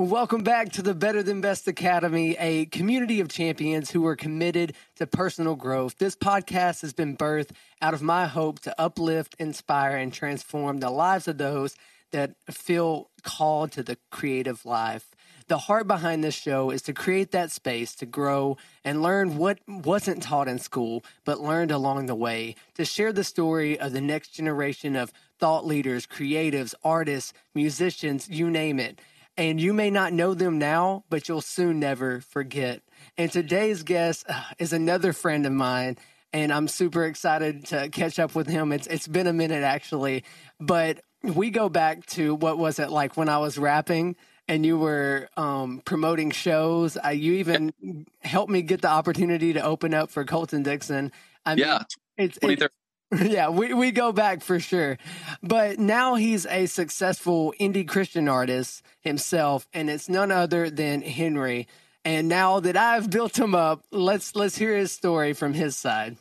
Welcome back to the Better Than Best Academy, a community of champions who are committed to personal growth. This podcast has been birthed out of my hope to uplift, inspire, and transform the lives of those that feel called to the creative life. The heart behind this show is to create that space to grow and learn what wasn't taught in school, but learned along the way, to share the story of the next generation of thought leaders, creatives, artists, musicians, you name it and you may not know them now, but you'll soon never forget. And today's guest uh, is another friend of mine, and I'm super excited to catch up with him. It's it's been a minute actually, but we go back to what was it like when I was rapping and you were um, promoting shows. Uh, you even helped me get the opportunity to open up for Colton Dixon. I mean, yeah, it's, it's yeah, we, we go back for sure. But now he's a successful indie Christian artist himself, and it's none other than Henry. And now that I've built him up, let's let's hear his story from his side.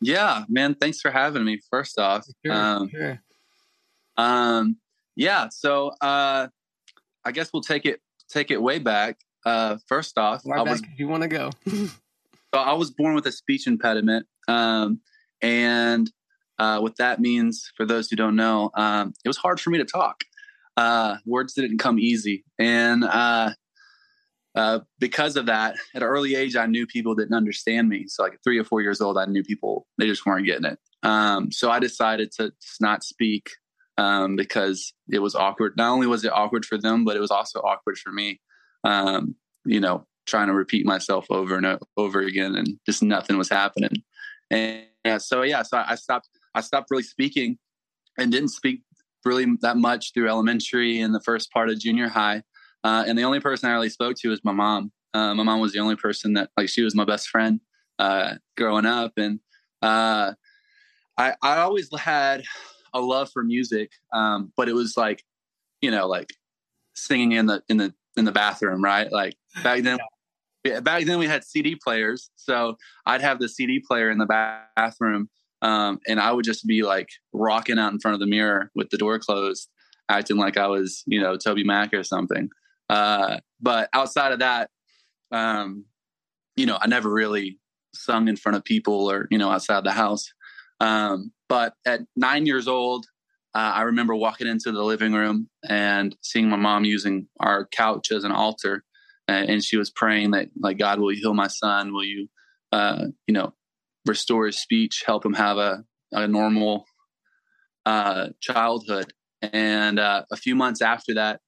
Yeah, man, thanks for having me. First off. Sure, um, sure. um yeah, so uh I guess we'll take it take it way back. Uh first off, Far I was, you want to go. so I was born with a speech impediment. Um and uh, what that means, for those who don't know, um, it was hard for me to talk. Uh, words didn't come easy, and uh, uh, because of that, at an early age, I knew people didn't understand me. So, like three or four years old, I knew people they just weren't getting it. Um, so I decided to just not speak um, because it was awkward. Not only was it awkward for them, but it was also awkward for me. Um, you know, trying to repeat myself over and over again, and just nothing was happening. And so yeah, so I stopped I stopped really speaking and didn't speak really that much through elementary and the first part of junior high. Uh, and the only person I really spoke to was my mom. Uh, my mom was the only person that like she was my best friend uh, growing up, and uh, I I always had a love for music, um, but it was like you know like singing in the in the in the bathroom, right? Like back then. Back then we had CD players, so I'd have the CD player in the bathroom, um, and I would just be like rocking out in front of the mirror with the door closed, acting like I was, you know, Toby Mac or something. Uh, but outside of that, um, you know, I never really sung in front of people or, you know, outside the house. Um, but at nine years old, uh, I remember walking into the living room and seeing my mom using our couch as an altar. and she was praying that, like, God, will you heal my son? Will you, uh, you know, restore his speech, help him have a, a normal uh, childhood. And uh, a few months after that,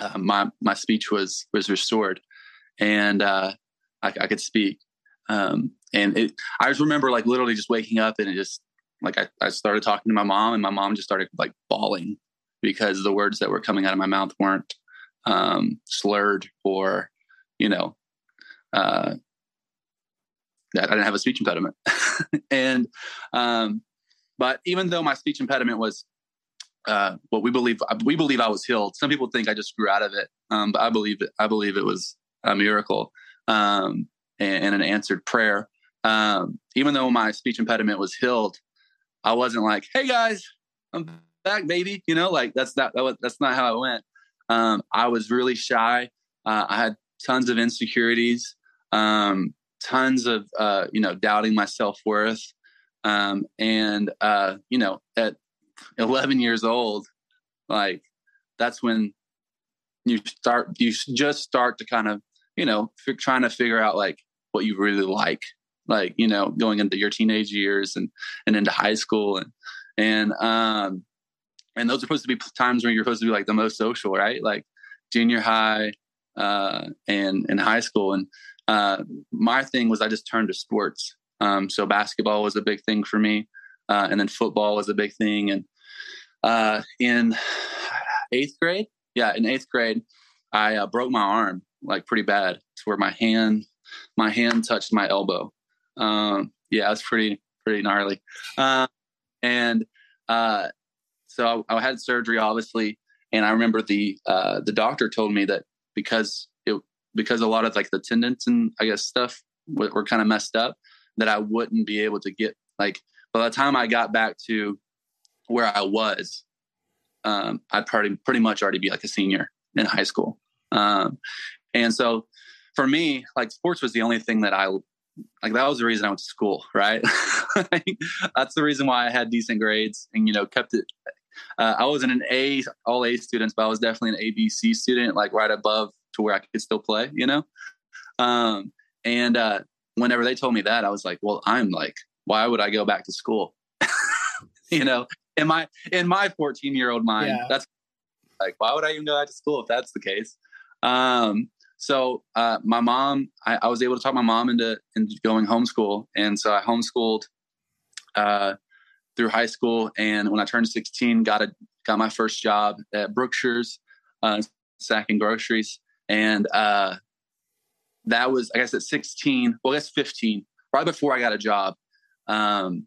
uh, my my speech was was restored, and uh, I, I, could speak. Um, and it, I just remember like literally just waking up and it just like I, I started talking to my mom, and my mom just started like bawling because the words that were coming out of my mouth weren't um, slurred or you know uh, I didn't have a speech impediment. and, um, but even though my speech impediment was uh, what we believe, we believe I was healed. Some people think I just grew out of it, um, but I believe it. I believe it was a miracle um, and, and, an answered prayer. Um, even though my speech impediment was healed, I wasn't like, "Hey guys, I'm back, baby." You know, like that's not that was, that's not how it went. Um, I was really shy. Uh, I had tons of insecurities. Um, tons of uh, you know doubting my self worth, um, and uh, you know at 11 years old, like that's when you start you just start to kind of you know f- trying to figure out like what you really like. Like you know going into your teenage years and and into high school and and um and those are supposed to be times when you're supposed to be like the most social right? Like junior high uh and in high school. And uh, my thing was I just turned to sports. Um, so basketball was a big thing for me, uh, and then football was a big thing. And uh, in eighth grade, yeah, in eighth grade, I uh, broke my arm like pretty bad, to where my hand my hand touched my elbow. Um, yeah, it was pretty pretty gnarly. Uh, and uh, so I, I, had surgery, obviously, and I remember the the doctor told me that because because a lot of like the tendons and I guess stuff were, were kind of messed up that I wouldn't be able to get like by the time I got back to where I was, um, I'd pretty pretty much already be like a senior in high school. Um, and so for me, like sports was the only thing that I like. That was the reason I went to school, right? That's the reason why I had decent grades and you know kept it. Uh, I wasn't an A all A students, but I was definitely an ABC student, like right above to where I could still play, you know. Um, and uh, whenever they told me that, I was like, well, I'm like, why would I go back to school? you know, in my in my 14 year old mind, yeah. that's like, why would I even go back to school if that's the case? Um, so uh, my mom, I, I, was able to talk my mom into, into going homeschool, and so I homeschooled uh, through high school. And when I turned 16, got a got my first job at Brookshire's, uh, sacking groceries, and uh, that was I guess at 16. Well, I guess 15, right before I got a job. Um,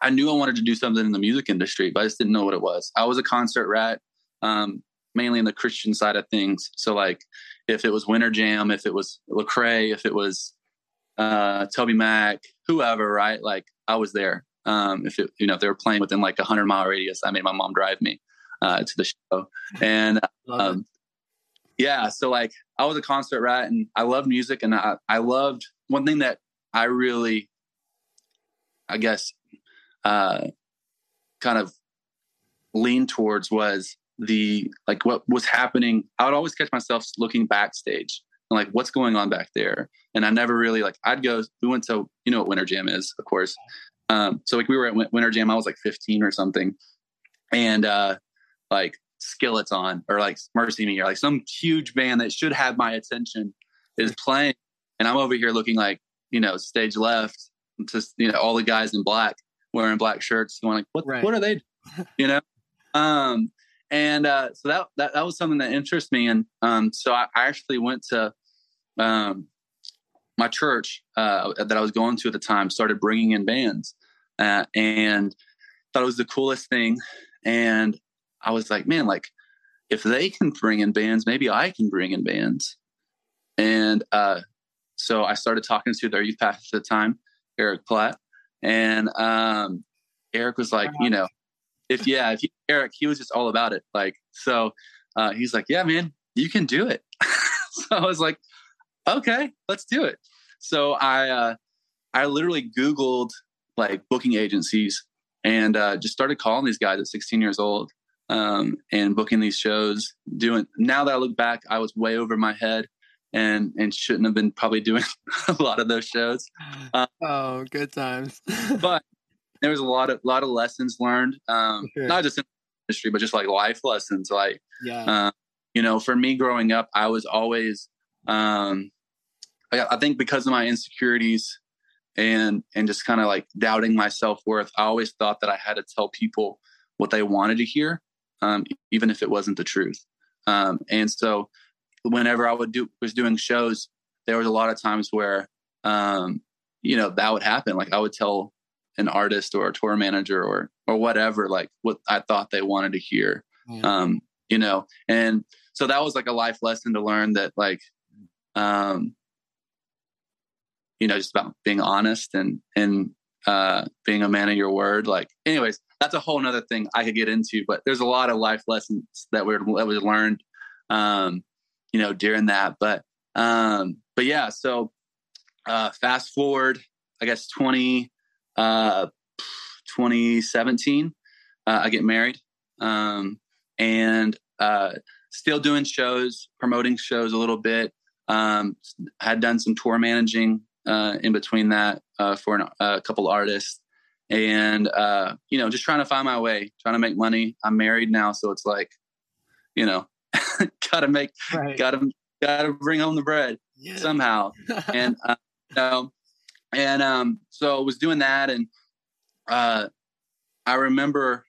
I knew I wanted to do something in the music industry, but I just didn't know what it was. I was a concert rat. Um, mainly in the Christian side of things. So like if it was Winter Jam, if it was Lecrae, if it was uh, Toby Mac, whoever, right? Like I was there. Um, if it, you know, if they were playing within like a hundred mile radius, I made my mom drive me uh, to the show. And um, yeah, so like I was a concert rat and I love music and I, I loved one thing that I really, I guess, uh, kind of leaned towards was the like what was happening. I would always catch myself looking backstage and like what's going on back there? And i never really like i'd go we went to you know what winter jam is of course. Um so like we were at winter jam i was like 15 or something. And uh like skillets on or like Mercy Me or like some huge band that should have my attention is playing. And i'm over here looking like you know stage left just you know all the guys in black wearing black shirts. Going like what right. what are they doing? you know? Um and uh, so that, that that was something that interests me. And um, so I, I, actually went to um, my church uh, that i was going to at the time started bringing in bands uh, and thought it was the coolest thing. And i was like man like if they can bring in bands maybe i can bring in bands and uh, so i started talking to their youth pastor at the time eric platt and um, eric was like you know if yeah, if Eric, he was just all about it. Like so, uh, he's like, yeah, man, you can do it. so I was like, okay, let's do it. So I uh, I literally Googled like booking agencies and uh, just started calling these guys at 16 years old um, and booking these shows. Doing now that I look back, I was way over my head and and shouldn't have been probably doing a lot of those shows. Uh, oh, good times. but there was a lot of lot of lessons learned, um, sure. not just in industry, but just like life lessons. Like, yeah. Uh, you know, for me growing up, I was always, um, I, I think because of my insecurities and and just kind of like doubting my self worth, I always thought that I had to tell people what they wanted to hear, um, even if it wasn't the truth. Um, and so, whenever I would do was doing shows, there was a lot of times where, um, you know, that would happen. Like I would tell an artist or a tour manager or or whatever like what i thought they wanted to hear um you know and so that was like a life lesson to learn that like um you know just about being honest and and uh being a man of your word like anyways that's a whole nother thing i could get into but there's a lot of life lessons that we that learned um you know during that but um but yeah so uh fast forward i guess 20 uh, 2017, uh, I get married um, and uh, still doing shows, promoting shows a little bit. Um, had done some tour managing uh, in between that uh, for an, a couple artists, and uh, you know, just trying to find my way, trying to make money. I'm married now, so it's like, you know, gotta make, right. gotta, gotta bring home the bread yeah. somehow. and uh, know, and um, so I was doing that, and uh, I remember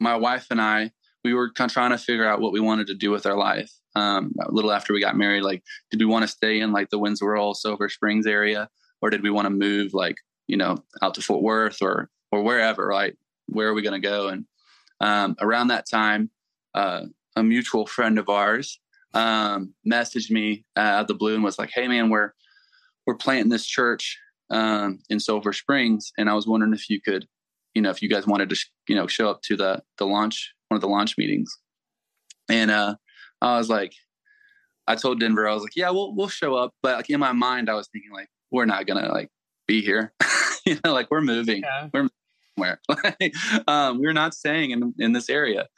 my wife and I we were kind of trying to figure out what we wanted to do with our life. Um, a little after we got married, like, did we want to stay in like the Winnsboro, Sulphur Springs area, or did we want to move like you know out to Fort Worth or or wherever? Right, where are we going to go? And um, around that time, uh, a mutual friend of ours um, messaged me uh, out of the blue and was like, "Hey, man, we're we're planting this church um, in Sulphur Springs, and I was wondering if you could, you know, if you guys wanted to, sh- you know, show up to the the launch one of the launch meetings. And uh, I was like, I told Denver, I was like, yeah, we'll we'll show up. But like in my mind, I was thinking like, we're not gonna like be here. you know, like we're moving. Yeah. We're somewhere. um, we're not staying in in this area.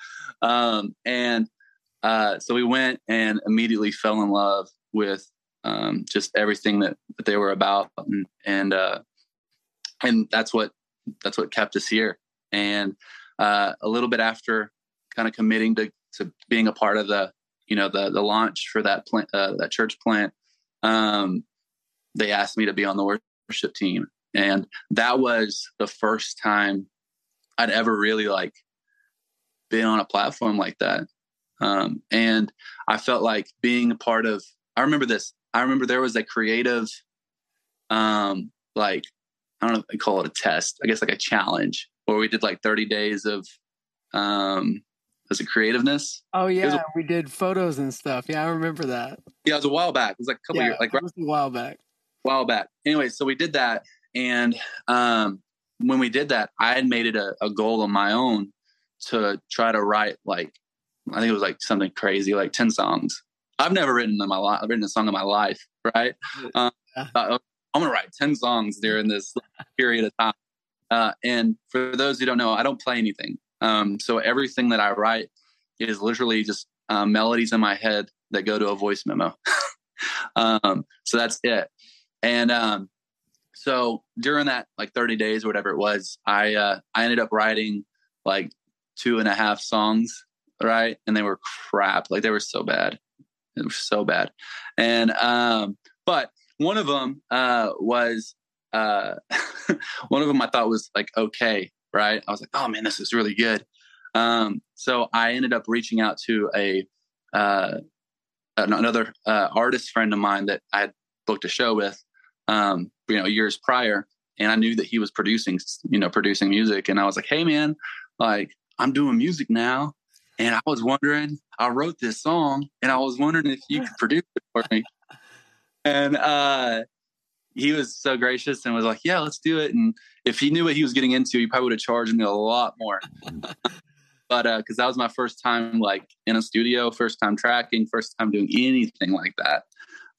Um, and uh, so we went and immediately fell in love with um, just everything that, that they were about, and and, uh, and that's what that's what kept us here. And uh, a little bit after kind of committing to to being a part of the you know the the launch for that plant uh, that church plant, um, they asked me to be on the worship team, and that was the first time I'd ever really like been on a platform like that. Um, and I felt like being a part of. I remember this. I remember there was a creative, um, like I don't know if they call it a test. I guess like a challenge where we did like 30 days of, um, was it creativeness? Oh yeah, a, we did photos and stuff. Yeah, I remember that. Yeah, it was a while back. It was like a couple yeah, years, like it was a while back. While back. Anyway, so we did that, and um, when we did that, I had made it a, a goal of my own to try to write like I think it was like something crazy, like ten songs. I've never written in my life. I've written a song in my life, right? Um, uh, I'm gonna write ten songs during this period of time. Uh, and for those who don't know, I don't play anything. Um, so everything that I write is literally just uh, melodies in my head that go to a voice memo. um, so that's it. And um, so during that like 30 days or whatever it was, I uh, I ended up writing like two and a half songs, right? And they were crap. Like they were so bad. It was so bad. And um, but one of them uh, was uh, one of them I thought was like okay, right? I was like, oh man, this is really good. Um, so I ended up reaching out to a uh, another uh, artist friend of mine that I had booked a show with, um, you know, years prior, and I knew that he was producing, you know, producing music, and I was like, hey man, like I'm doing music now, and I was wondering, I wrote this song, and I was wondering if you could produce it for me. And uh, he was so gracious and was like, "Yeah, let's do it." And if he knew what he was getting into, he probably would have charged me a lot more. but because uh, that was my first time like in a studio, first time tracking, first time doing anything like that.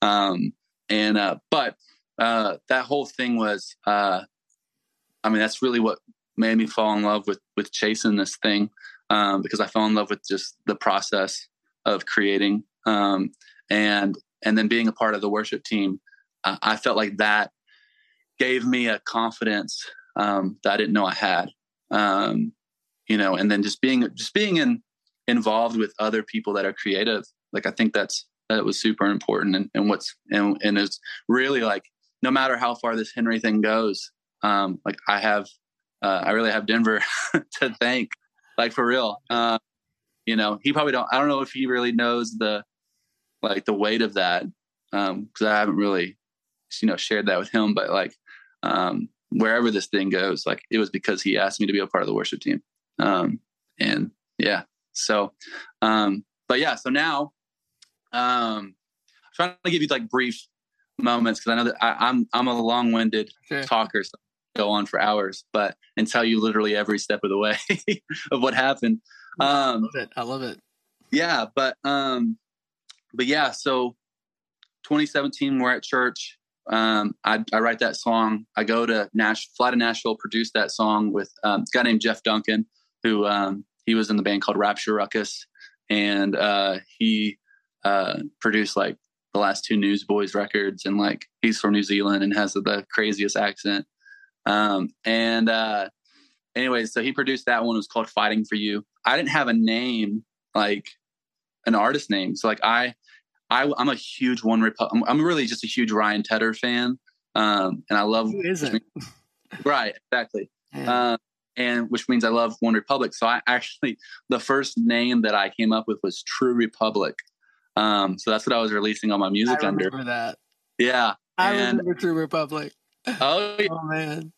Um, and uh, but uh, that whole thing was, uh, I mean, that's really what made me fall in love with with chasing this thing um, because I fell in love with just the process of creating um, and and then being a part of the worship team uh, I felt like that gave me a confidence um, that I didn't know I had. Um, you know, and then just being just being in involved with other people that are creative. Like I think that's that was super important and, and what's and, and it's really like no matter how far this Henry thing goes, um, like I have uh, I really have Denver to thank, like for real. Uh, you know, he probably don't. I don't know if he really knows the like the weight of that because um, I haven't really you know shared that with him but like um, wherever this thing goes like it was because he asked me to be a part of the worship team um, and yeah so um, but yeah so now um I'm trying to give you like brief moments because i know that I, am I'm, I'm a long-winded sure. talker so I go on for hours but and tell you literally every step of the way of what happened um i love it i love it yeah but um but yeah so 2017 we're at church um, I, I, write that song. I go to Nash, fly to Nashville, produce that song with um, a guy named Jeff Duncan, who um, he was in the band called Rapture Ruckus, and uh, he uh, produced like the last two Newsboys records, and like he's from New Zealand and has the, craziest accent. Um, and uh, anyway, so he produced that one. It was called Fighting for You. I didn't have a name like an artist name, so like I I, am a huge One Republic. I'm, I'm, really just a huge Ryan Tedder fan, um, and I love. Who isn't? right, exactly. Uh, and which means I love One Republic. So I actually the first name that I came up with was True Republic. Um, so that's what I was releasing all my music I under. that. Yeah, I and, remember True Republic. Oh, yeah. oh man.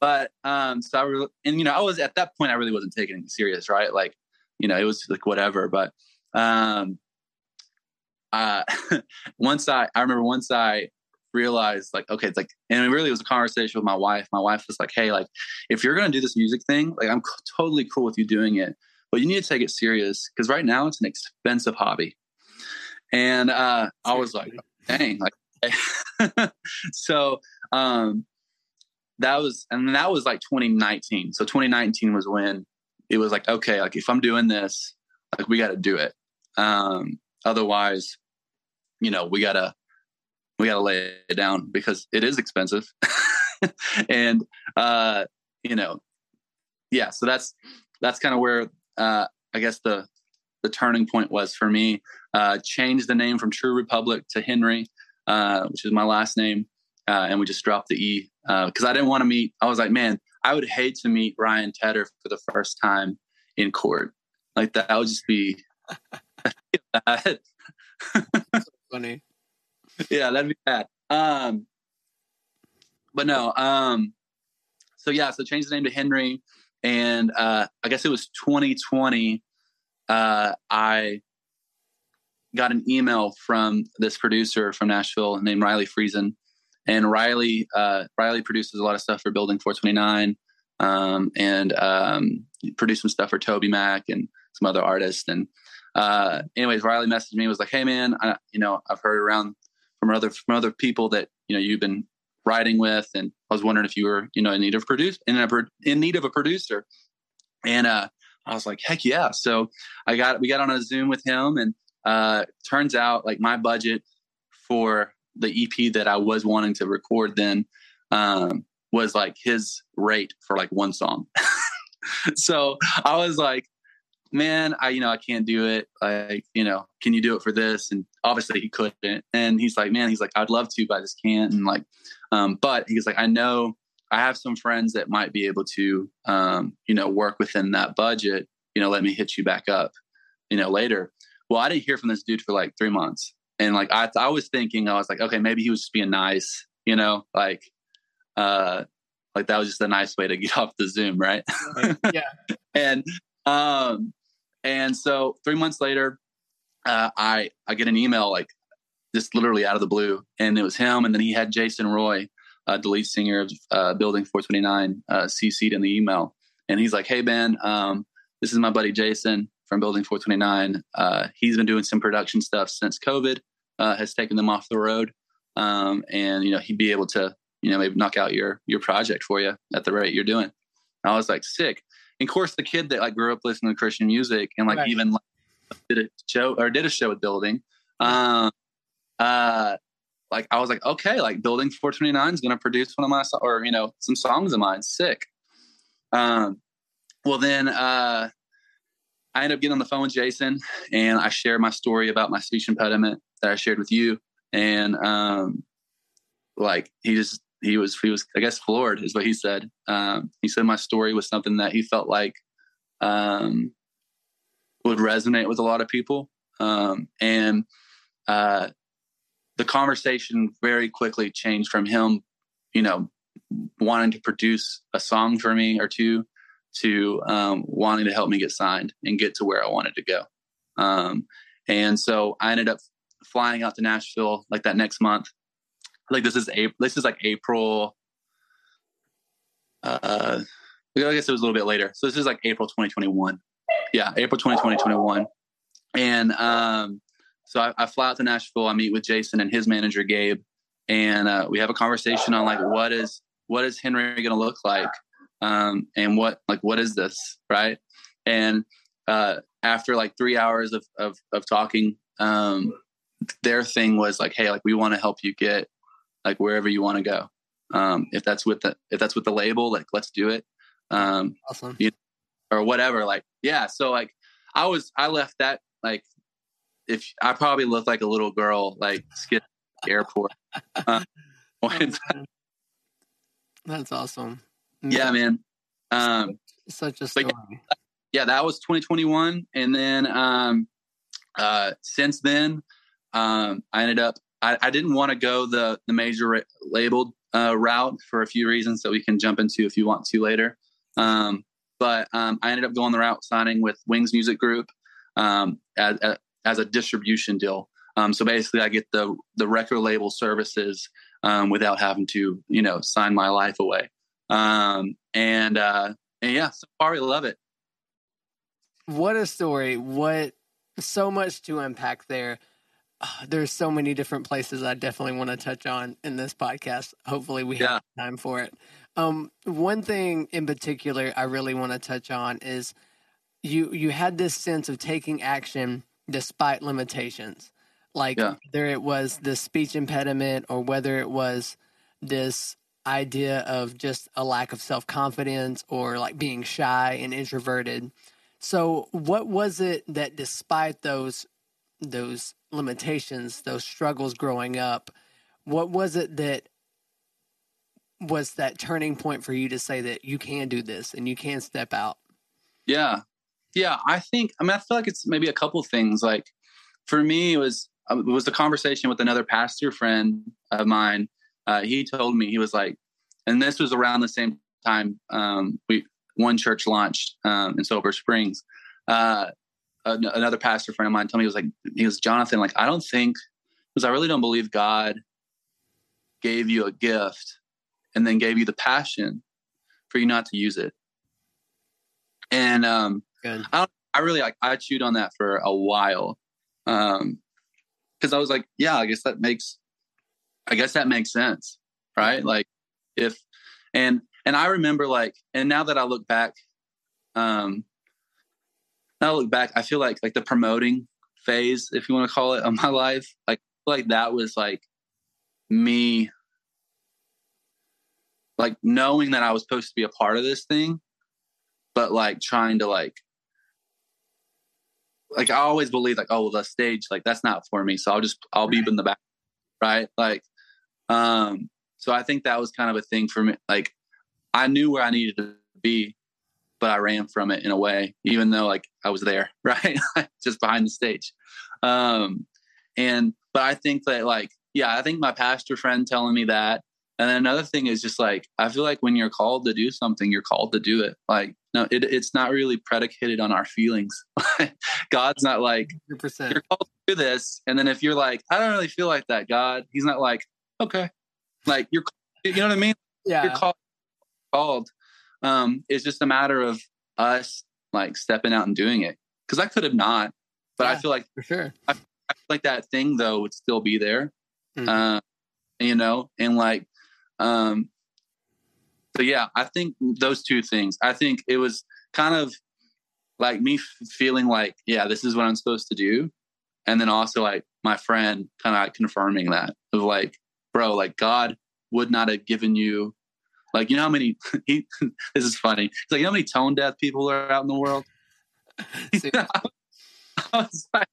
But um, so I re- and you know I was at that point I really wasn't taking it serious, right? Like you know it was like whatever. But um, uh, once I, I remember once I realized like, okay, it's like, and it really was a conversation with my wife. My wife was like, Hey, like, if you're going to do this music thing, like, I'm c- totally cool with you doing it, but you need to take it serious because right now it's an expensive hobby. And uh, I was like, dang, like, so um, that was, and that was like 2019. So 2019 was when it was like, okay, like if I'm doing this, like we got to do it. Um, otherwise, you know, we gotta we gotta lay it down because it is expensive. and uh, you know, yeah. So that's that's kind of where uh, I guess the the turning point was for me. Uh, changed the name from True Republic to Henry, uh, which is my last name, uh, and we just dropped the E because uh, I didn't want to meet. I was like, man, I would hate to meet Ryan Tedder for the first time in court. Like that, would just be funny. Yeah, that'd be bad. Um, but no. Um, so yeah, so changed the name to Henry, and uh, I guess it was 2020. Uh, I got an email from this producer from Nashville named Riley Friesen, and Riley uh, Riley produces a lot of stuff for Building 429, um, and um, produced some stuff for TobyMac and some other artists. And uh, anyways, Riley messaged me was like, "Hey man, I, you know I've heard around from other from other people that you know you've been writing with, and I was wondering if you were you know in need of produce in a, in need of a producer." And uh, I was like, "Heck yeah!" So I got we got on a Zoom with him, and uh, turns out like my budget for the EP that I was wanting to record then um, was like his rate for like one song. so I was like, man, I, you know, I can't do it. Like, you know, can you do it for this? And obviously he couldn't. And he's like, man, he's like, I'd love to, but I just can't. And like, um, but he's like, I know I have some friends that might be able to, um, you know, work within that budget. You know, let me hit you back up, you know, later. Well, I didn't hear from this dude for like three months. And like, I, I was thinking, I was like, okay, maybe he was just being nice, you know, like, uh, like that was just a nice way to get off the Zoom, right? yeah. and um, and so three months later, uh, I I get an email like just literally out of the blue, and it was him. And then he had Jason Roy, uh, the lead singer of uh, Building 429, uh, CC'd in the email, and he's like, "Hey Ben, um, this is my buddy Jason from Building 429. Uh, he's been doing some production stuff since COVID uh, has taken them off the road, um, and you know he'd be able to you know maybe knock out your your project for you at the rate you're doing." And I was like, "Sick." And of course, the kid that like grew up listening to Christian music and like right. even like, did a show or did a show with Building, um, uh, like I was like, okay, like Building 429 is going to produce one of my songs or you know some songs of mine. Sick. Um, well then, uh, I ended up getting on the phone with Jason and I shared my story about my speech impediment that I shared with you, and um, like he just he was he was I guess floored is what he said. Um, he said my story was something that he felt like um, would resonate with a lot of people, um, and uh, the conversation very quickly changed from him, you know, wanting to produce a song for me or two to um, wanting to help me get signed and get to where I wanted to go. Um, and so I ended up flying out to Nashville like that next month like this is April. This is like April. Uh, I guess it was a little bit later. So this is like April 2021. Yeah, April 2020, 21. And um, so I, I, fly out to Nashville. I meet with Jason and his manager Gabe, and uh, we have a conversation on like what is what is Henry going to look like, um, and what like what is this right? And uh, after like three hours of of, of talking, um, their thing was like, hey, like we want to help you get like wherever you want to go. Um, if that's with the if that's with the label, like let's do it. Um, awesome. You, or whatever. Like yeah. So like I was I left that like if I probably looked like a little girl like skid airport. Uh, that's awesome. Yeah, man. Um, such a story. Yeah, yeah, that was 2021, and then um, uh, since then, um, I ended up I, I didn't want to go the the major ra- labeled uh, route for a few reasons that we can jump into if you want to later. Um, but um, I ended up going the route signing with Wings Music Group um, as, as, a distribution deal. Um, so basically, I get the the record label services um, without having to you know sign my life away. Um, and uh, and yeah, so far I love it. What a story! What so much to unpack there oh, there's so many different places I definitely want to touch on in this podcast. Hopefully, we have yeah. time for it. Um, one thing in particular I really want to touch on is you you had this sense of taking action despite limitations, like yeah. whether it was the speech impediment or whether it was this idea of just a lack of self confidence or like being shy and introverted. So, what was it that, despite those those limitations, those struggles growing up, what was it that was that turning point for you to say that you can do this and you can step out? Yeah. Yeah. I think, I mean, I feel like it's maybe a couple things. Like for me, it was, uh, it was a conversation with another pastor friend of mine. Uh, he told me, he was like, and this was around the same time um, we, one church launched um, in Sulphur Springs. Uh, another pastor friend of mine told me, he was like, he was Jonathan, like, I don't think, because I really don't believe God gave you a gift and then gave you the passion for you not to use it. And um, I, I really like I chewed on that for a while because um, I was like, yeah, I guess that makes, I guess that makes sense, right? Like if and and I remember like, and now that I look back, um, now I look back, I feel like like the promoting phase, if you want to call it, of my life, like like that was like me like knowing that I was supposed to be a part of this thing, but like trying to like like I always believe like, oh well the stage, like that's not for me. So I'll just I'll be in the back. Right. Like um so I think that was kind of a thing for me. Like I knew where I needed to be, but I ran from it in a way, even though like I was there, right? just behind the stage. Um and but I think that like yeah, I think my pastor friend telling me that and then another thing is just like I feel like when you're called to do something, you're called to do it. Like no, it, it's not really predicated on our feelings. God's not like 100%. you're called to do this, and then if you're like I don't really feel like that, God, He's not like okay, like you're you know what I mean? Yeah, you're called. Called. Um, it's just a matter of us like stepping out and doing it because I could have not, but yeah, I feel like for sure. I, I, feel like that thing though would still be there. Mm-hmm. Uh, you know, and like um, so yeah, I think those two things. I think it was kind of like me feeling like, yeah, this is what I'm supposed to do, and then also like my friend kind of like confirming that of like, bro, like God would not have given you, like you know how many. He, this is funny. It's like you know how many tone deaf people are out in the world. I was like,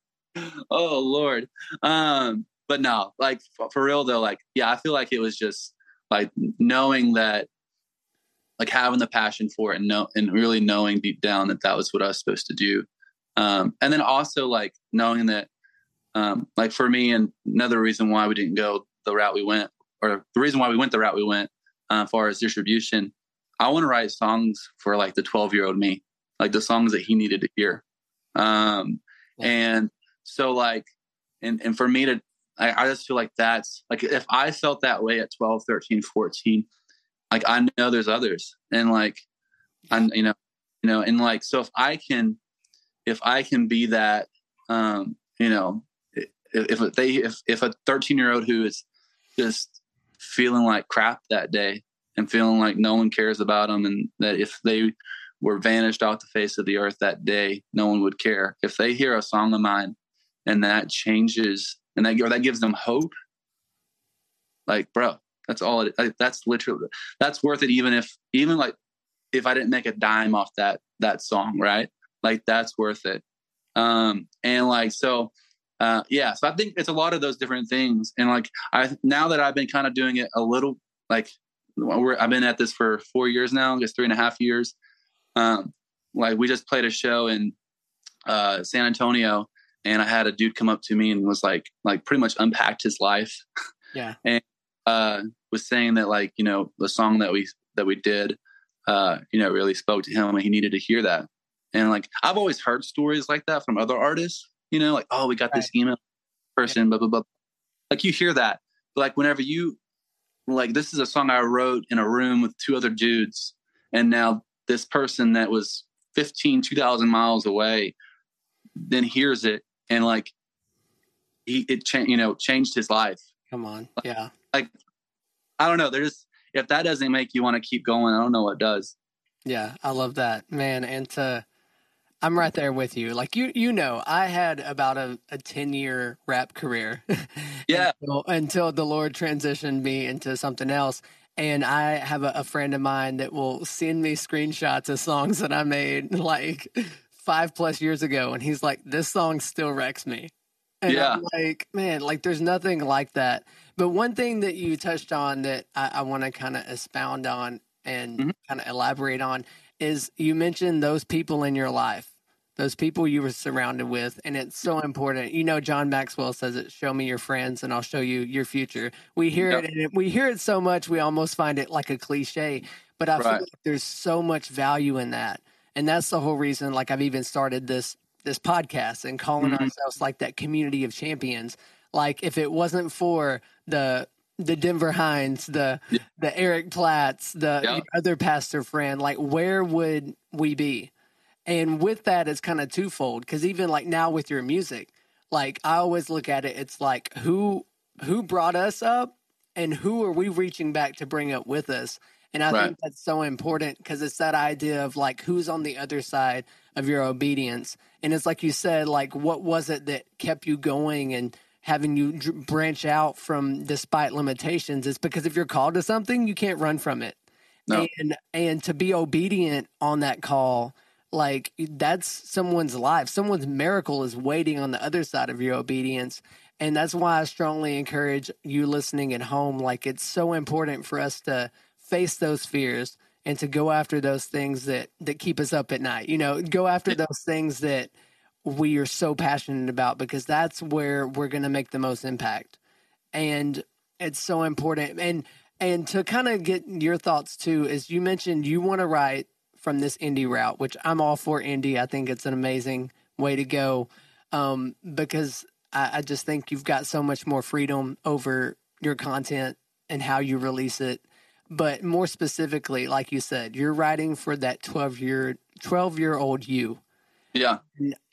oh Lord. Um, but no, like for, for real though, like yeah, I feel like it was just like knowing that like having the passion for it and know and really knowing deep down that that was what I was supposed to do. Um, and then also like knowing that, um, like for me, and another reason why we didn't go the route we went, or the reason why we went the route we went, uh, as far as distribution, I want to write songs for like the 12 year old me, like the songs that he needed to hear. Um, and so like, and, and for me to I, I just feel like that's like if I felt that way at 12, 13, 14, like I know there's others. And like I'm you know, you know, and like so if I can if I can be that um, you know, if, if they if if a 13 year old who is just feeling like crap that day and feeling like no one cares about them and that if they were vanished off the face of the earth that day no one would care if they hear a song of mine and that changes and that or that gives them hope? Like bro that's all it like, that's literally that's worth it even if even like if i didn't make a dime off that that song right? Like that's worth it. Um and like so uh yeah so i think it's a lot of those different things. And like i now that i've been kind of doing it a little like i've been at this for four years now i guess three and a half years. Um like we just played a show in uh san antonio and I had a dude come up to me and was like, like pretty much unpacked his life. Yeah. and uh, was saying that like, you know, the song that we, that we did, uh, you know, really spoke to him and he needed to hear that. And like, I've always heard stories like that from other artists, you know, like, oh, we got right. this email person, yeah. blah, blah, blah. Like you hear that. But like whenever you, like, this is a song I wrote in a room with two other dudes. And now this person that was 15, 2000 miles away then hears it and like he it changed you know changed his life. Come on, yeah. Like I don't know. There's if that doesn't make you want to keep going, I don't know what does. Yeah, I love that, man. And to I'm right there with you. Like you, you know, I had about a, a 10 year rap career. yeah. until, until, the Lord transitioned me into something else. And I have a, a, friend of mine that will send me screenshots of songs that I made like five plus years ago. And he's like, this song still wrecks me. And yeah. I'm like, man, like there's nothing like that. But one thing that you touched on that I, I want to kind of expound on and mm-hmm. kind of elaborate on is you mentioned those people in your life those people you were surrounded with and it's so important you know john maxwell says it show me your friends and i'll show you your future we hear yep. it and we hear it so much we almost find it like a cliche but i right. feel like there's so much value in that and that's the whole reason like i've even started this this podcast and calling mm-hmm. ourselves like that community of champions like if it wasn't for the the Denver Hines, the yeah. the Eric Platts, the yeah. other pastor friend, like where would we be? And with that, it's kind of twofold because even like now with your music, like I always look at it, it's like who who brought us up and who are we reaching back to bring up with us. And I right. think that's so important because it's that idea of like who's on the other side of your obedience. And it's like you said, like what was it that kept you going and having you branch out from despite limitations? It's because if you're called to something, you can't run from it. No. And and to be obedient on that call like that's someone's life someone's miracle is waiting on the other side of your obedience and that's why i strongly encourage you listening at home like it's so important for us to face those fears and to go after those things that that keep us up at night you know go after those things that we are so passionate about because that's where we're going to make the most impact and it's so important and and to kind of get your thoughts too is you mentioned you want to write from this indie route, which I'm all for indie. I think it's an amazing way to go um, because I, I just think you've got so much more freedom over your content and how you release it. But more specifically, like you said, you're writing for that 12 year 12 year old you yeah.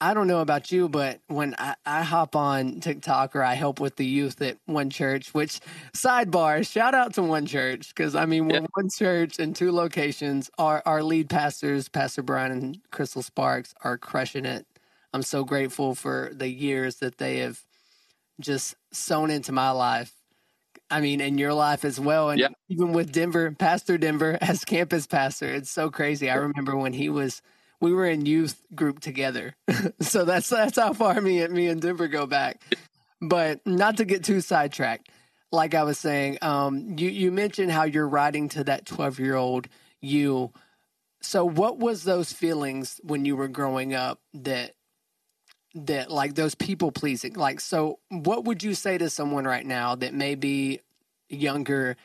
I don't know about you, but when I, I hop on TikTok or I help with the youth at One Church, which sidebar, shout out to One Church, because I mean, we're yeah. one church in two locations. Our, our lead pastors, Pastor Brian and Crystal Sparks, are crushing it. I'm so grateful for the years that they have just sown into my life. I mean, in your life as well. And yeah. even with Denver, Pastor Denver as campus pastor, it's so crazy. I remember when he was – we were in youth group together. so that's that's how far me and me and Denver go back. But not to get too sidetracked. Like I was saying, um, you you mentioned how you're writing to that 12 year old you. So what was those feelings when you were growing up that that like those people pleasing? Like so what would you say to someone right now that may be younger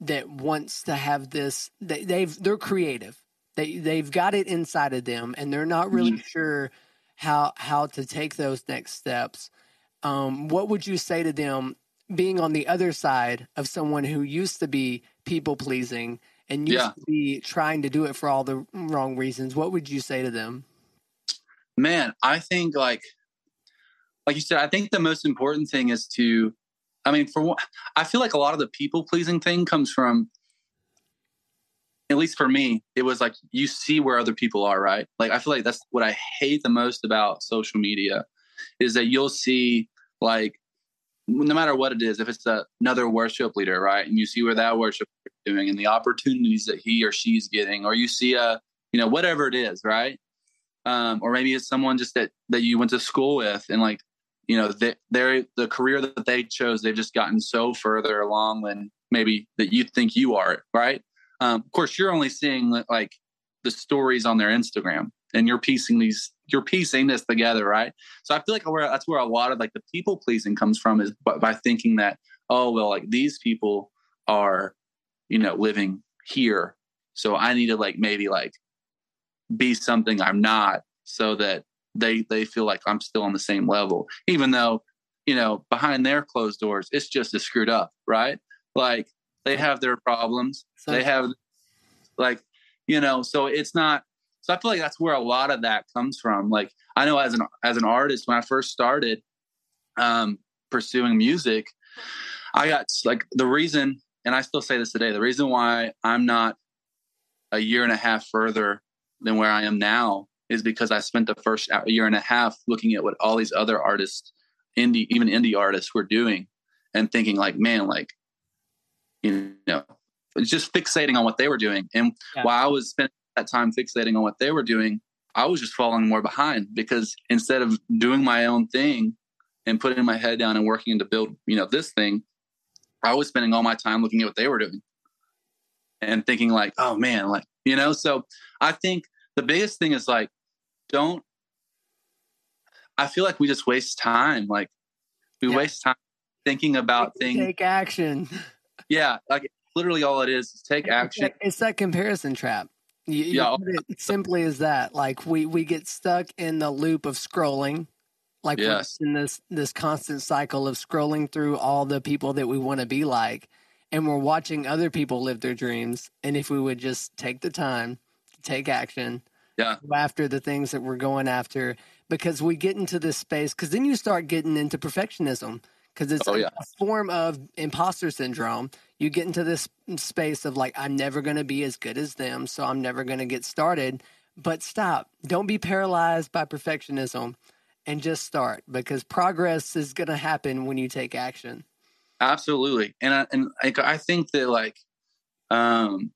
that wants to have this they, they've they're creative they they've got it inside of them, and they're not really mm-hmm. sure how how to take those next steps. Um, what would you say to them, being on the other side of someone who used to be people pleasing and used yeah. to be trying to do it for all the wrong reasons? What would you say to them? Man, I think like like you said, I think the most important thing is to I mean, for what I feel like a lot of the people pleasing thing comes from at least for me, it was like you see where other people are, right? Like I feel like that's what I hate the most about social media is that you'll see like no matter what it is, if it's a, another worship leader, right, and you see where that worship is doing and the opportunities that he or she's getting, or you see a you know whatever it is, right, um, or maybe it's someone just that that you went to school with and like you know they, they're the career that they chose, they've just gotten so further along than maybe that you think you are, right? Um, of course, you're only seeing like the stories on their Instagram, and you're piecing these, you're piecing this together, right? So I feel like where, that's where a lot of like the people pleasing comes from is by, by thinking that, oh well, like these people are, you know, living here, so I need to like maybe like be something I'm not, so that they they feel like I'm still on the same level, even though you know behind their closed doors it's just as screwed up, right? Like they have their problems. So, they have like, you know, so it's not so I feel like that's where a lot of that comes from. Like I know as an as an artist, when I first started, um, pursuing music, I got like the reason, and I still say this today, the reason why I'm not a year and a half further than where I am now is because I spent the first year and a half looking at what all these other artists, indie, even indie artists were doing and thinking like, man, like, you know, just fixating on what they were doing. And yeah. while I was spending that time fixating on what they were doing, I was just falling more behind because instead of doing my own thing and putting my head down and working to build, you know, this thing, I was spending all my time looking at what they were doing and thinking like, oh man, like, you know, so I think the biggest thing is like, don't, I feel like we just waste time. Like we yeah. waste time thinking about things. Take action. Yeah. Like literally all it is is take action. It's that comparison trap. You, yeah. You it simply as that. Like we, we get stuck in the loop of scrolling like yes. in this this constant cycle of scrolling through all the people that we want to be like and we're watching other people live their dreams and if we would just take the time take action yeah after the things that we're going after because we get into this space because then you start getting into perfectionism because it's oh, yeah. a form of imposter syndrome you get into this space of like i'm never going to be as good as them so i'm never going to get started but stop don't be paralyzed by perfectionism and just start because progress is going to happen when you take action. Absolutely. And I, and I, I think that like, um,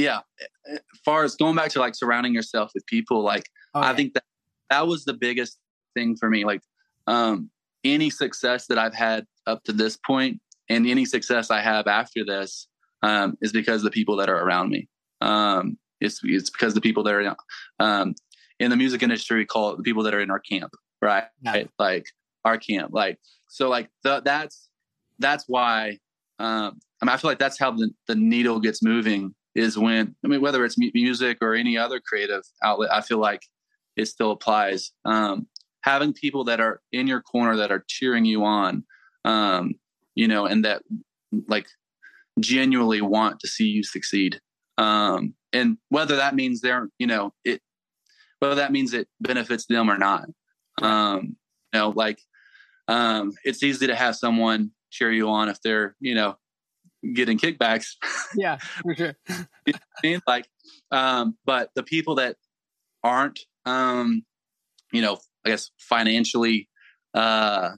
yeah, as far as going back to like surrounding yourself with people, like okay. I think that that was the biggest thing for me. Like, um, any success that I've had up to this point and any success I have after this, um, is because the people that are around me. Um, it's, it's because the people that are, um, in the music industry, we call it the people that are in our camp, right? Yeah. right? Like our camp. Like, so like the, that's, that's why, um, I mean, I feel like that's how the, the needle gets moving is when, I mean, whether it's music or any other creative outlet, I feel like it still applies. Um, having people that are in your corner that are cheering you on, um, you know, and that like genuinely want to see you succeed. Um, and whether that means they're, you know, it, whether that means it benefits them or not. Um, you know, like um, it's easy to have someone cheer you on if they're, you know, getting kickbacks. Yeah, for sure. like, um, but the people that aren't, um, you know, I guess financially, uh,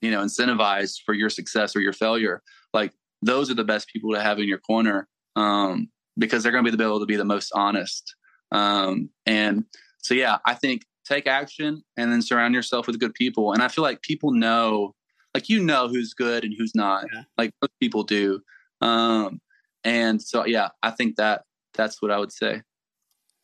you know, incentivized for your success or your failure, like those are the best people to have in your corner um, because they're going to be the able to be the most honest um, and so, yeah, I think take action and then surround yourself with good people. And I feel like people know, like, you know, who's good and who's not, yeah. like most people do. Um, and so, yeah, I think that that's what I would say.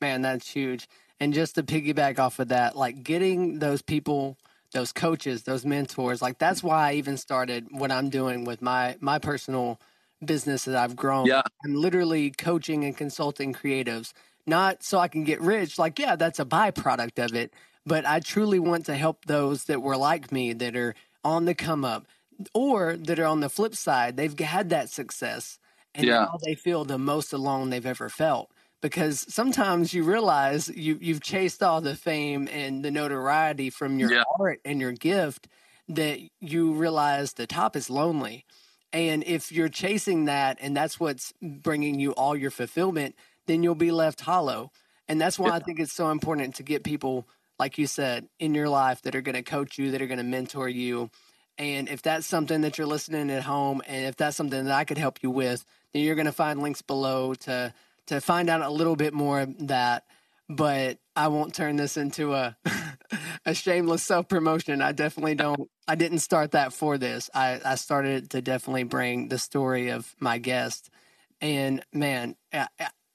Man, that's huge. And just to piggyback off of that, like getting those people, those coaches, those mentors, like that's why I even started what I'm doing with my my personal business that I've grown. Yeah. I'm literally coaching and consulting creatives not so I can get rich. Like, yeah, that's a byproduct of it. But I truly want to help those that were like me that are on the come up or that are on the flip side. They've had that success and yeah. now they feel the most alone they've ever felt. Because sometimes you realize you, you've chased all the fame and the notoriety from your yeah. art and your gift that you realize the top is lonely. And if you're chasing that and that's what's bringing you all your fulfillment, then you'll be left hollow. And that's why yeah. I think it's so important to get people, like you said, in your life that are going to coach you, that are going to mentor you. And if that's something that you're listening at home, and if that's something that I could help you with, then you're going to find links below to to find out a little bit more of that. But I won't turn this into a a shameless self promotion. I definitely don't. I didn't start that for this. I I started to definitely bring the story of my guest. And man,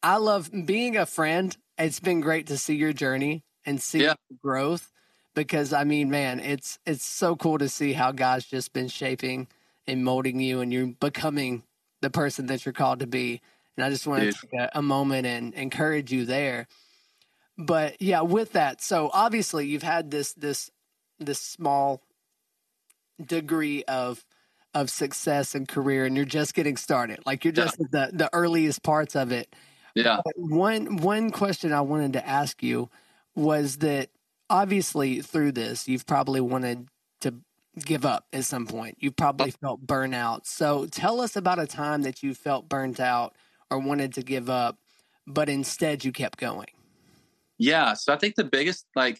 I love being a friend. It's been great to see your journey and see yeah. growth because I mean, man, it's it's so cool to see how God's just been shaping and molding you, and you're becoming the person that you're called to be. And I just want to take a, a moment and encourage you there. But yeah, with that, so obviously you've had this this this small degree of of success and career, and you're just getting started. Like you're just yeah. the the earliest parts of it. Yeah. One one question I wanted to ask you was that obviously through this you've probably wanted to give up at some point. You've probably felt burnout. So tell us about a time that you felt burnt out or wanted to give up, but instead you kept going. Yeah. So I think the biggest, like,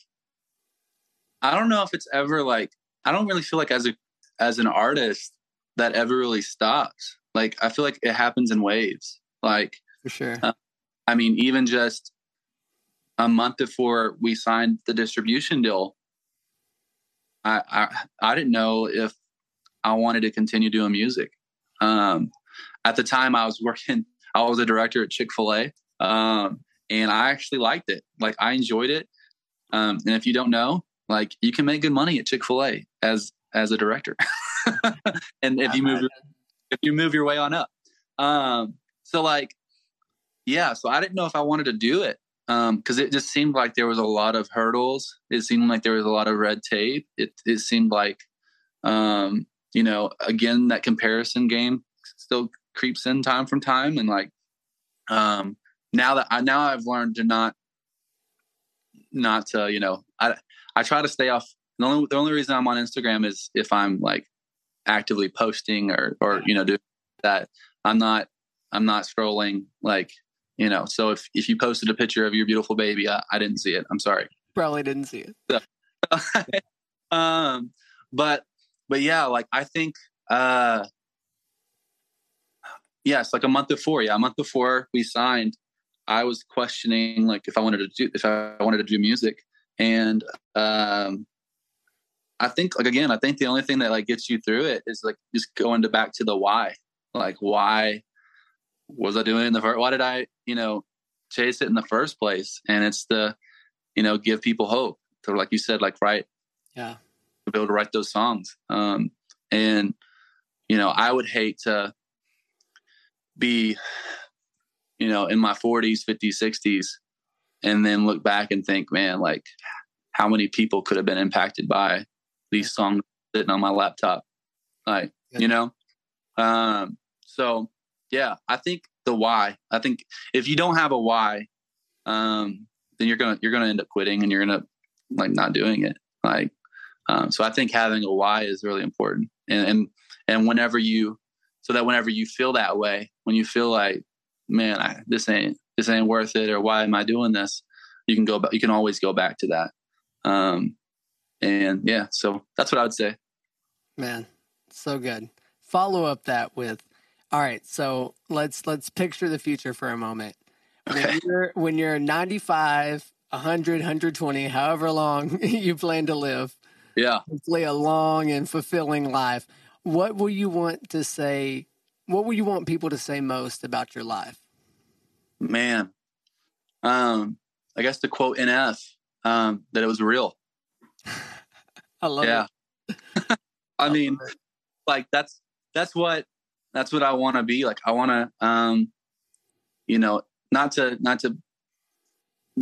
I don't know if it's ever like, I don't really feel like as a, as an artist that ever really stops. Like, I feel like it happens in waves. Like, for sure. Uh, I mean, even just a month before we signed the distribution deal, I, I, I didn't know if I wanted to continue doing music. Um, at the time, I was working. I was a director at Chick Fil A, um, and I actually liked it. Like I enjoyed it. Um, and if you don't know, like you can make good money at Chick Fil A as as a director, and if you move if you move your way on up. Um, so like, yeah. So I didn't know if I wanted to do it because um, it just seemed like there was a lot of hurdles. It seemed like there was a lot of red tape. It it seemed like, um, you know, again that comparison game still creeps in time from time, and like, um, now that I now I've learned to not, not to you know I I try to stay off. The only the only reason I'm on Instagram is if I'm like actively posting or or you know doing that. I'm not I'm not scrolling like you know so if if you posted a picture of your beautiful baby i, I didn't see it. I'm sorry. Probably didn't see it. Um but but yeah like i think uh yes like a month before yeah a month before we signed i was questioning like if i wanted to do if i wanted to do music. And um i think like again i think the only thing that like gets you through it is like just going to back to the why. Like why was I doing in the first? Why did I, you know, chase it in the first place? And it's the, you know, give people hope to, like you said, like write, yeah, to be able to write those songs. Um, and you know, I would hate to be, you know, in my 40s, 50s, 60s, and then look back and think, man, like how many people could have been impacted by these songs sitting on my laptop, like you know. Um, so yeah, I think the why. I think if you don't have a why, um, then you're gonna you're gonna end up quitting and you're gonna like not doing it. Like, um, so I think having a why is really important. And and and whenever you, so that whenever you feel that way, when you feel like, man, I, this ain't this ain't worth it, or why am I doing this? You can go back. You can always go back to that. Um, and yeah, so that's what I would say. Man, so good. Follow up that with all right, so let's let's picture the future for a moment. When you're when you're 95, 100, 120, however long you plan to live. Yeah. Hopefully a long and fulfilling life. What will you want to say? What will you want people to say most about your life? Man. Um, I guess to quote NF, um, that it was real. I love yeah. it. I, I mean, like that's that's what that's what I want to be. Like I want to, um, you know, not to not to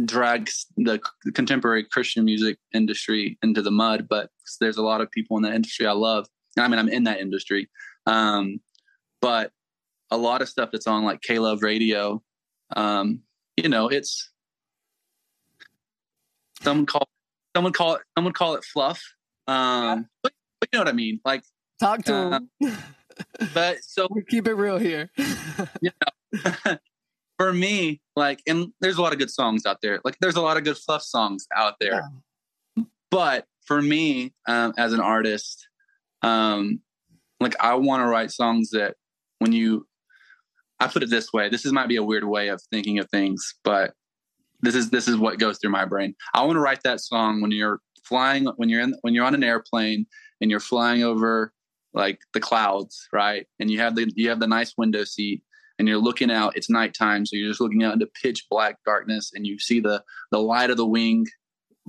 drag the contemporary Christian music industry into the mud, but there's a lot of people in that industry I love. I mean, I'm in that industry, um, but a lot of stuff that's on like K Love Radio, um, you know, it's someone call someone call it someone call it fluff. Um, but, but you know what I mean? Like talk to uh, them. but so we keep it real here. you know, for me, like, and there's a lot of good songs out there. Like, there's a lot of good fluff songs out there. Yeah. But for me, um, as an artist, um, like, I want to write songs that when you, I put it this way. This is might be a weird way of thinking of things, but this is this is what goes through my brain. I want to write that song when you're flying, when you're in, when you're on an airplane and you're flying over like the clouds, right? And you have the you have the nice window seat and you're looking out, it's nighttime, so you're just looking out into pitch black darkness and you see the the light of the wing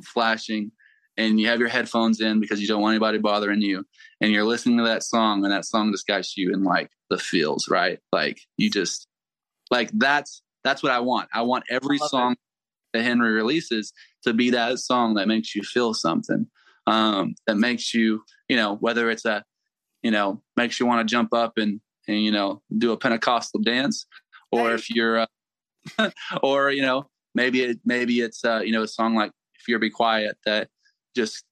flashing and you have your headphones in because you don't want anybody bothering you and you're listening to that song and that song just got you in like the feels, right? Like you just like that's that's what I want. I want every I song it. that Henry releases to be that song that makes you feel something. Um, that makes you, you know, whether it's a you know makes you want to jump up and and you know do a Pentecostal dance, or if you're, uh, or you know maybe it maybe it's uh, you know a song like "Fear Be Quiet" that just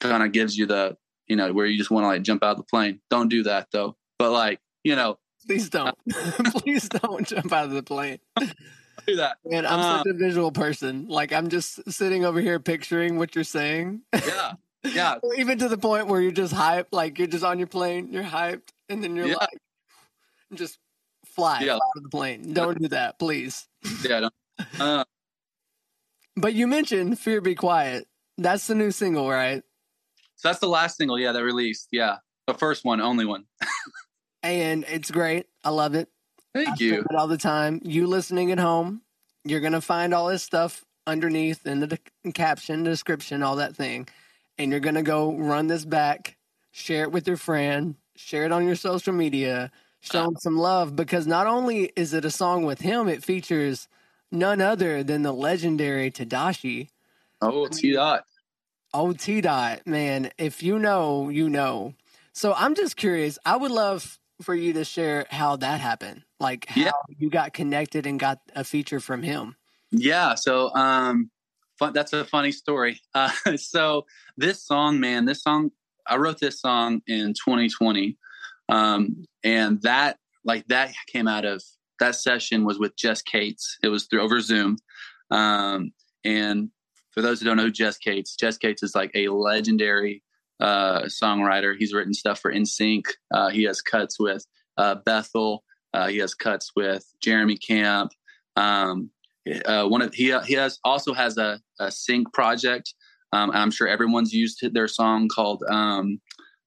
kind of gives you the you know, where you just want to like jump out of the plane. Don't do that though. But like, you know, please don't, please don't jump out of the plane. Do that. Man, I'm uh, such a visual person. Like I'm just sitting over here picturing what you're saying. Yeah. Yeah. Even to the point where you're just hyped, like you're just on your plane, you're hyped, and then you're yeah. like, just fly yeah. out of the plane. Don't do that, please. Yeah. Uh, but you mentioned "Fear Be Quiet." That's the new single, right? So that's the last single, yeah, that released. Yeah, the first one, only one. and it's great. I love it. Thank I you. all the time. You listening at home, you're gonna find all this stuff underneath in the de- caption, description, all that thing, and you're gonna go run this back, share it with your friend, share it on your social media, show him some love because not only is it a song with him, it features none other than the legendary Tedashii. Oh, T dot. Oh, T dot, man. If you know, you know. So I'm just curious. I would love for you to share how that happened. Like how yeah. you got connected and got a feature from him. Yeah. So um fun, that's a funny story. Uh, so this song, man, this song I wrote this song in 2020. Um, and that like that came out of that session was with Jess Cates. It was through over Zoom. Um, and for those who don't know Jess Cates, Jess Cates is like a legendary uh, songwriter. He's written stuff for NSYNC. Uh, he has cuts with uh, Bethel. Uh, he has cuts with Jeremy Camp. Um, uh, one of he he has also has a, a sync project. Um, I'm sure everyone's used their song called um,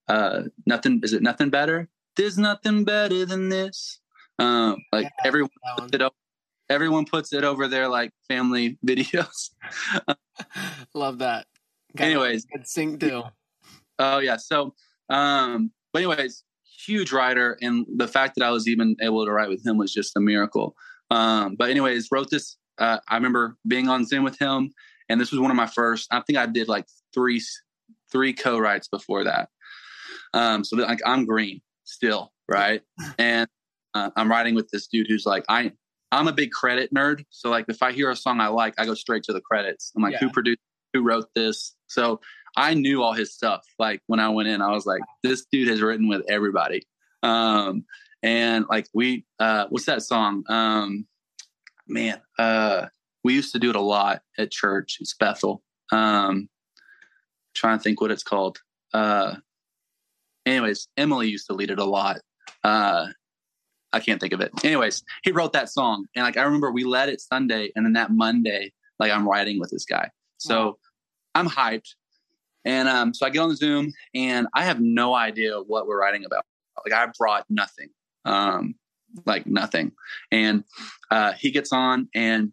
uh, "Nothing." Is it "Nothing Better"? There's nothing better than this. Um, like yeah, everyone puts it over, everyone puts it over their like family videos. Love that. Got anyways, good sync deal. Oh yeah. So, um, but anyways, huge writer, and the fact that I was even able to write with him was just a miracle. Um, but anyways, wrote this. Uh, I remember being on Zoom with him, and this was one of my first. I think I did like three three co-writes before that. Um, so like I'm green still, right? And uh, I'm writing with this dude who's like, I, I'm a big credit nerd. So like, if I hear a song I like, I go straight to the credits. I'm like, yeah. who produced, who wrote this? So I knew all his stuff. Like when I went in, I was like, this dude has written with everybody. Um, and like we, uh, what's that song? Um, man, uh, we used to do it a lot at church. It's Bethel. Um, trying to think what it's called. Uh, anyways, Emily used to lead it a lot. Uh, I can't think of it. Anyways, he wrote that song, and like I remember we led it Sunday, and then that Monday, like I'm writing with this guy, so wow. I'm hyped. And um, so I get on the Zoom, and I have no idea what we're writing about. Like I brought nothing, um, like nothing. And uh, he gets on, and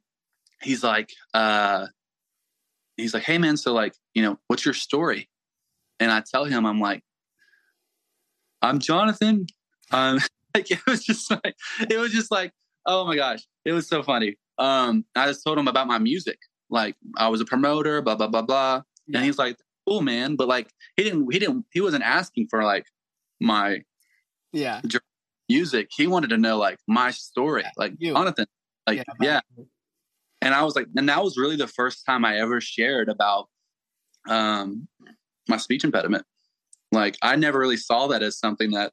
he's like, uh, he's like, "Hey man, so like, you know, what's your story?" And I tell him, I'm like, "I'm Jonathan. Um, like it was just like it was just like oh my gosh it was so funny um i just told him about my music like i was a promoter blah blah blah blah yeah. and he's like cool man but like he didn't he didn't he wasn't asking for like my yeah music he wanted to know like my story yeah, like you. jonathan like yeah, yeah. and i was like and that was really the first time i ever shared about um my speech impediment like i never really saw that as something that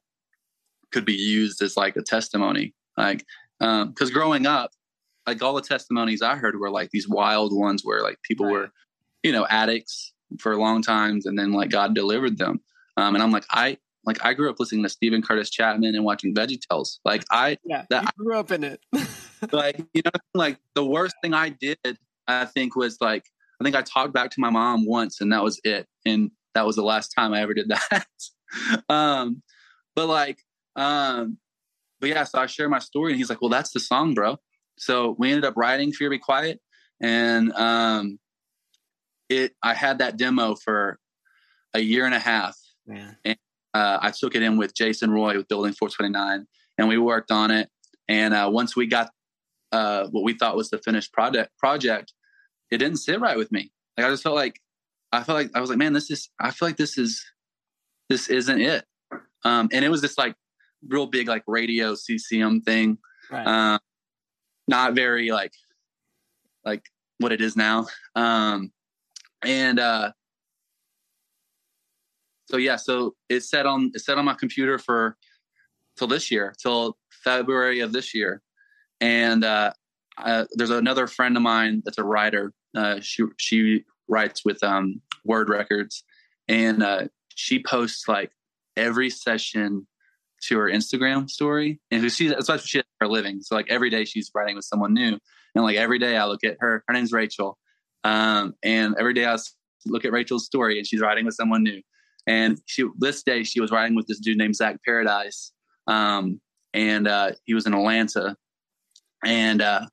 could be used as like a testimony. Like, because um, growing up, like all the testimonies I heard were like these wild ones where like people right. were, you know, addicts for long times and then like God delivered them. Um, and I'm like, I like I grew up listening to Steven Curtis Chapman and watching Veggie Tales. Like I, yeah, that, I grew up in it. like you know, like the worst thing I did, I think was like I think I talked back to my mom once and that was it, and that was the last time I ever did that. um, but like um, but yeah, so I share my story, and he's like, "Well, that's the song, bro." So we ended up writing "Fear Be Quiet," and um, it. I had that demo for a year and a half, yeah. and uh, I took it in with Jason Roy with Building 429, and we worked on it. And uh, once we got uh, what we thought was the finished project, project, it didn't sit right with me. Like I just felt like I felt like I was like, man, this is. I feel like this is this isn't it. Um, and it was just like real big like radio CCM thing. Right. Um, not very like like what it is now. Um, and uh, so yeah, so it's set on it's set on my computer for till this year, till February of this year, and uh, uh, there's another friend of mine that's a writer. Uh, she she writes with um, Word Records, and uh, she posts like every session to her Instagram story, and she that's what she does for a living. So like every day she's writing with someone new, and like every day I look at her. Her name's Rachel, um, and every day I look at Rachel's story, and she's writing with someone new. And she this day she was riding with this dude named Zach Paradise, um, and uh, he was in Atlanta. And uh,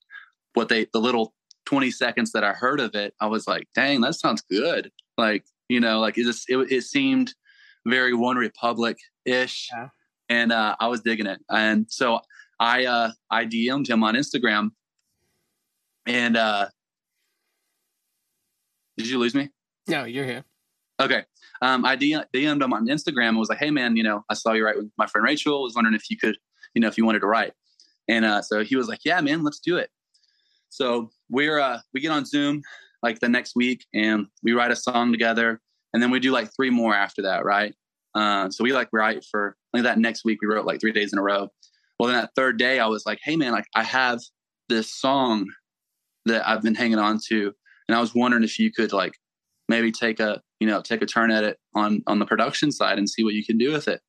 what they the little 20 seconds that I heard of it, I was like, dang, that sounds good. Like, you know, like it just it, it seemed very One Republic ish. Yeah. And uh, I was digging it. And so I uh I DM'd him on Instagram and uh did you lose me? No, you're here. Okay. Um, I DM'd him on Instagram and was like, "Hey, man, you know, I saw you write with my friend Rachel. Was wondering if you could, you know, if you wanted to write." And uh, so he was like, "Yeah, man, let's do it." So we're uh, we get on Zoom like the next week and we write a song together, and then we do like three more after that, right? Uh, so we like write for like that next week we wrote like three days in a row. Well, then that third day I was like, "Hey, man, like I have this song that I've been hanging on to, and I was wondering if you could like maybe take a you know take a turn at it on on the production side and see what you can do with it.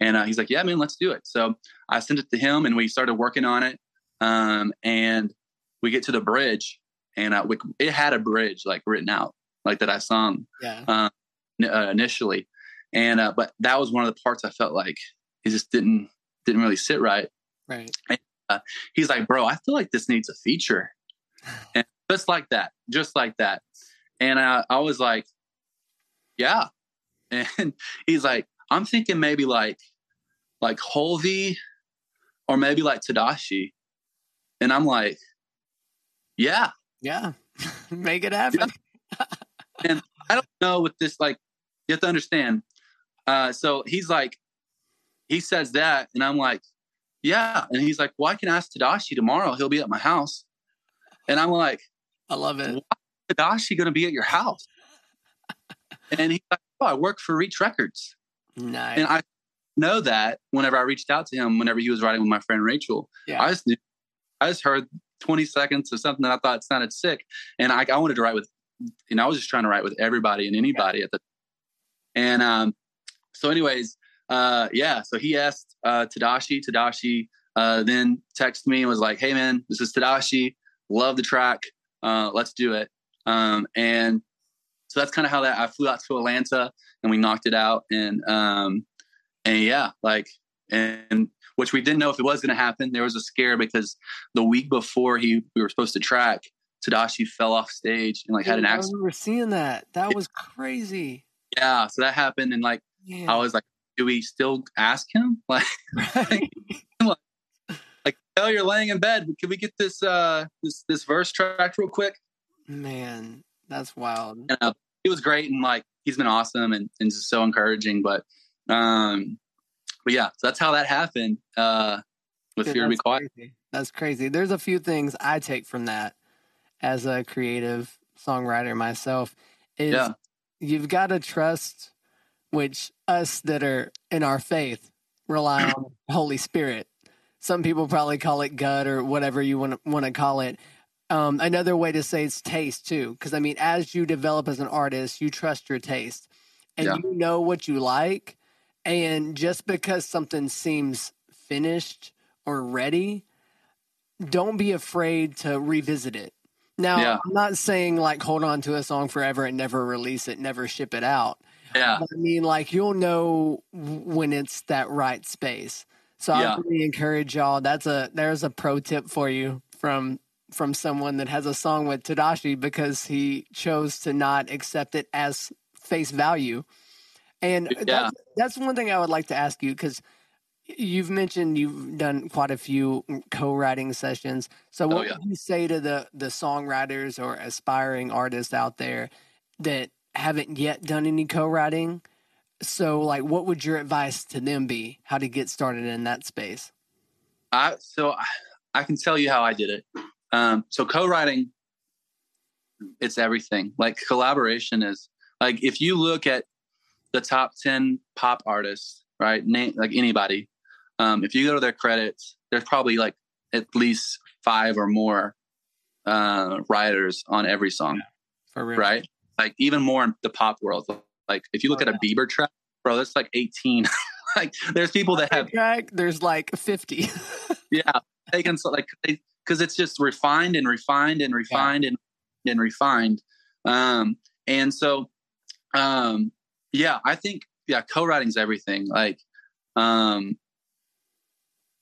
And uh, he's like yeah man let's do it. So i sent it to him and we started working on it um, and we get to the bridge and uh, we, it had a bridge like written out like that i sung yeah. uh, initially. And uh, but that was one of the parts i felt like it just didn't didn't really sit right. Right. And, uh, he's like bro i feel like this needs a feature. And just like that just like that. And I, I was like, yeah. And he's like, I'm thinking maybe like, like Hulvey or maybe like Tedashii. And I'm like, yeah. Yeah. Make it happen. Yeah. and I don't know with this, like, you have to understand. Uh, so he's like, he says that, and I'm like, yeah. And he's like, well, I can ask Tedashii tomorrow. He'll be at my house. And I'm like, I love it. Tedashii going to be at your house? And he's like, oh, I work for Reach Records. Nice. And I know that whenever I reached out to him, whenever he was writing with my friend Rachel, yeah. I just knew, I just heard 20 seconds of something that I thought sounded sick. And I, I wanted to write with, you know, I was just trying to write with everybody and anybody yeah. at the, and, um, so anyways, uh, yeah, so he asked, uh, Tadashi. Tedashii, uh, then texted me and was like, Hey man, this is Tedashii. Love the track. Uh, let's do it. Um, and so that's kind of how that I flew out to Atlanta and we knocked it out. And um, and yeah, like and which we didn't know if it was going to happen. There was a scare because the week before he we were supposed to track, Tedashii fell off stage and like had an accident. I remember seeing that. That was crazy. Yeah, so that happened, and like I was like, do we still ask him? Like, right. like, like, oh, you're laying in bed. Can we get this uh this this verse track real quick? Man, that's wild. And, uh, he was great and like he's been awesome and, and just so encouraging. But um but yeah, so that's how that happened. Uh with Dude, Fear Be Quiet. Crazy. That's crazy. There's a few things I take from that as a creative songwriter myself. Is yeah. you've got to trust which us that are in our faith rely on Holy Spirit. Some people probably call it gut or whatever you want to want to call it. Um, another way to say it's taste too, because I mean, as you develop as an artist, you trust your taste and yeah. you know what you like. And just because something seems finished or ready, don't be afraid to revisit it. Now, yeah. I'm not saying like hold on to a song forever and never release it, never ship it out. Yeah. But I mean, like you'll know when it's that right space. So yeah. I really encourage y'all. That's a there's a pro tip for you from from someone that has a song with Tedashii because he chose to not accept it as face value. And yeah. that's, that's one thing I would like to ask you because you've mentioned you've done quite a few co-writing sessions. So oh, what oh, yeah. would you say to the the songwriters or aspiring artists out there that haven't yet done any co-writing? So like what would your advice to them be how to get started in that space? I so I can tell you how I did it. Um, so co-writing, it's everything. Like collaboration is like if you look at the top 10 pop artists, right? Name like anybody. Um, if you go to their credits, there's probably like at least five or more uh, writers on every song. For real. Right? Like even more in the pop world. Like if you look Oh, at a Bieber track, bro, that's like 18. like there's people that have track, there's like 50. yeah taken so like because it's just refined and refined and refined and and refined. Um and so um yeah i think yeah co-writing's everything like um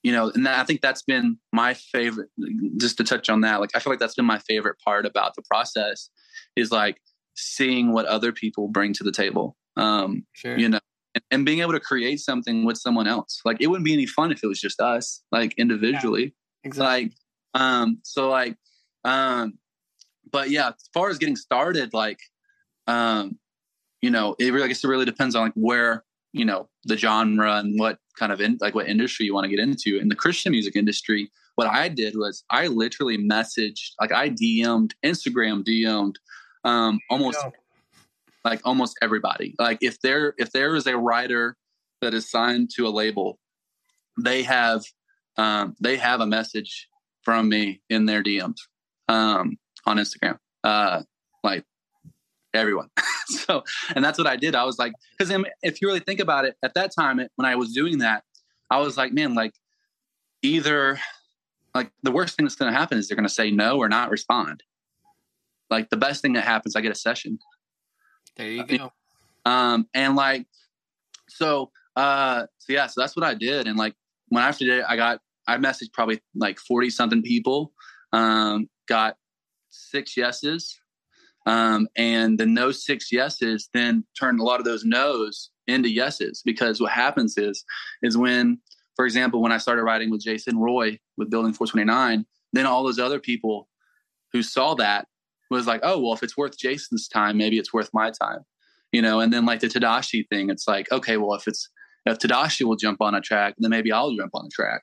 you know and that, i think that's been my favorite just to touch on that like i feel like that's been my favorite part about the process is like seeing what other people bring to the table um sure. you know and, and being able to create something with someone else. Like it wouldn't be any fun if it was just us like individually. Exactly. like um so like um but yeah as far as getting started like um you know it really I guess it really depends on like where you know the genre and what kind of in like what industry you want to get into in the christian music industry what i did was i literally messaged like i dm'd instagram dm'd um almost go. like almost everybody like if there if there is a writer that is signed to a label they have um, they have a message from me in their dms um, on instagram uh, like everyone. So and that's what i did. I was like because if you really think about it at that time it, when i was doing that i was like man like either like the worst thing that's going to happen is they're going to say no or not respond. Like the best thing that happens i get a session. There you I go. um and like so uh so yeah so that's what i did. And like when after did it i got i messaged probably like 40 something people um got six yeses um and then those six yeses then turned a lot of those no's into yeses because what happens is is when for example when i started writing with jason roy with building 429 then all those other people who saw that was like oh well if it's worth jason's time maybe it's worth my time you know? And then like the tedashii thing it's like okay well if it's if tedashii will jump on a track then maybe i'll jump on a track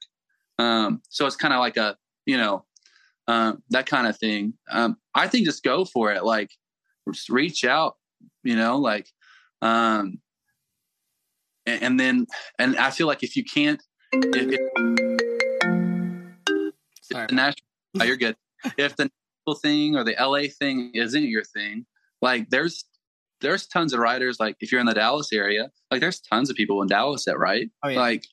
um so it's kind of like a you know um that kind of thing um i think just go for it like just reach out you know like um and, and then and i feel like if you can't if, if Sorry. the national oh, you're good if the national thing or the la thing isn't your thing like there's there's tons of writers like if you're in the dallas area like there's tons of people in dallas that write Oh, yeah. like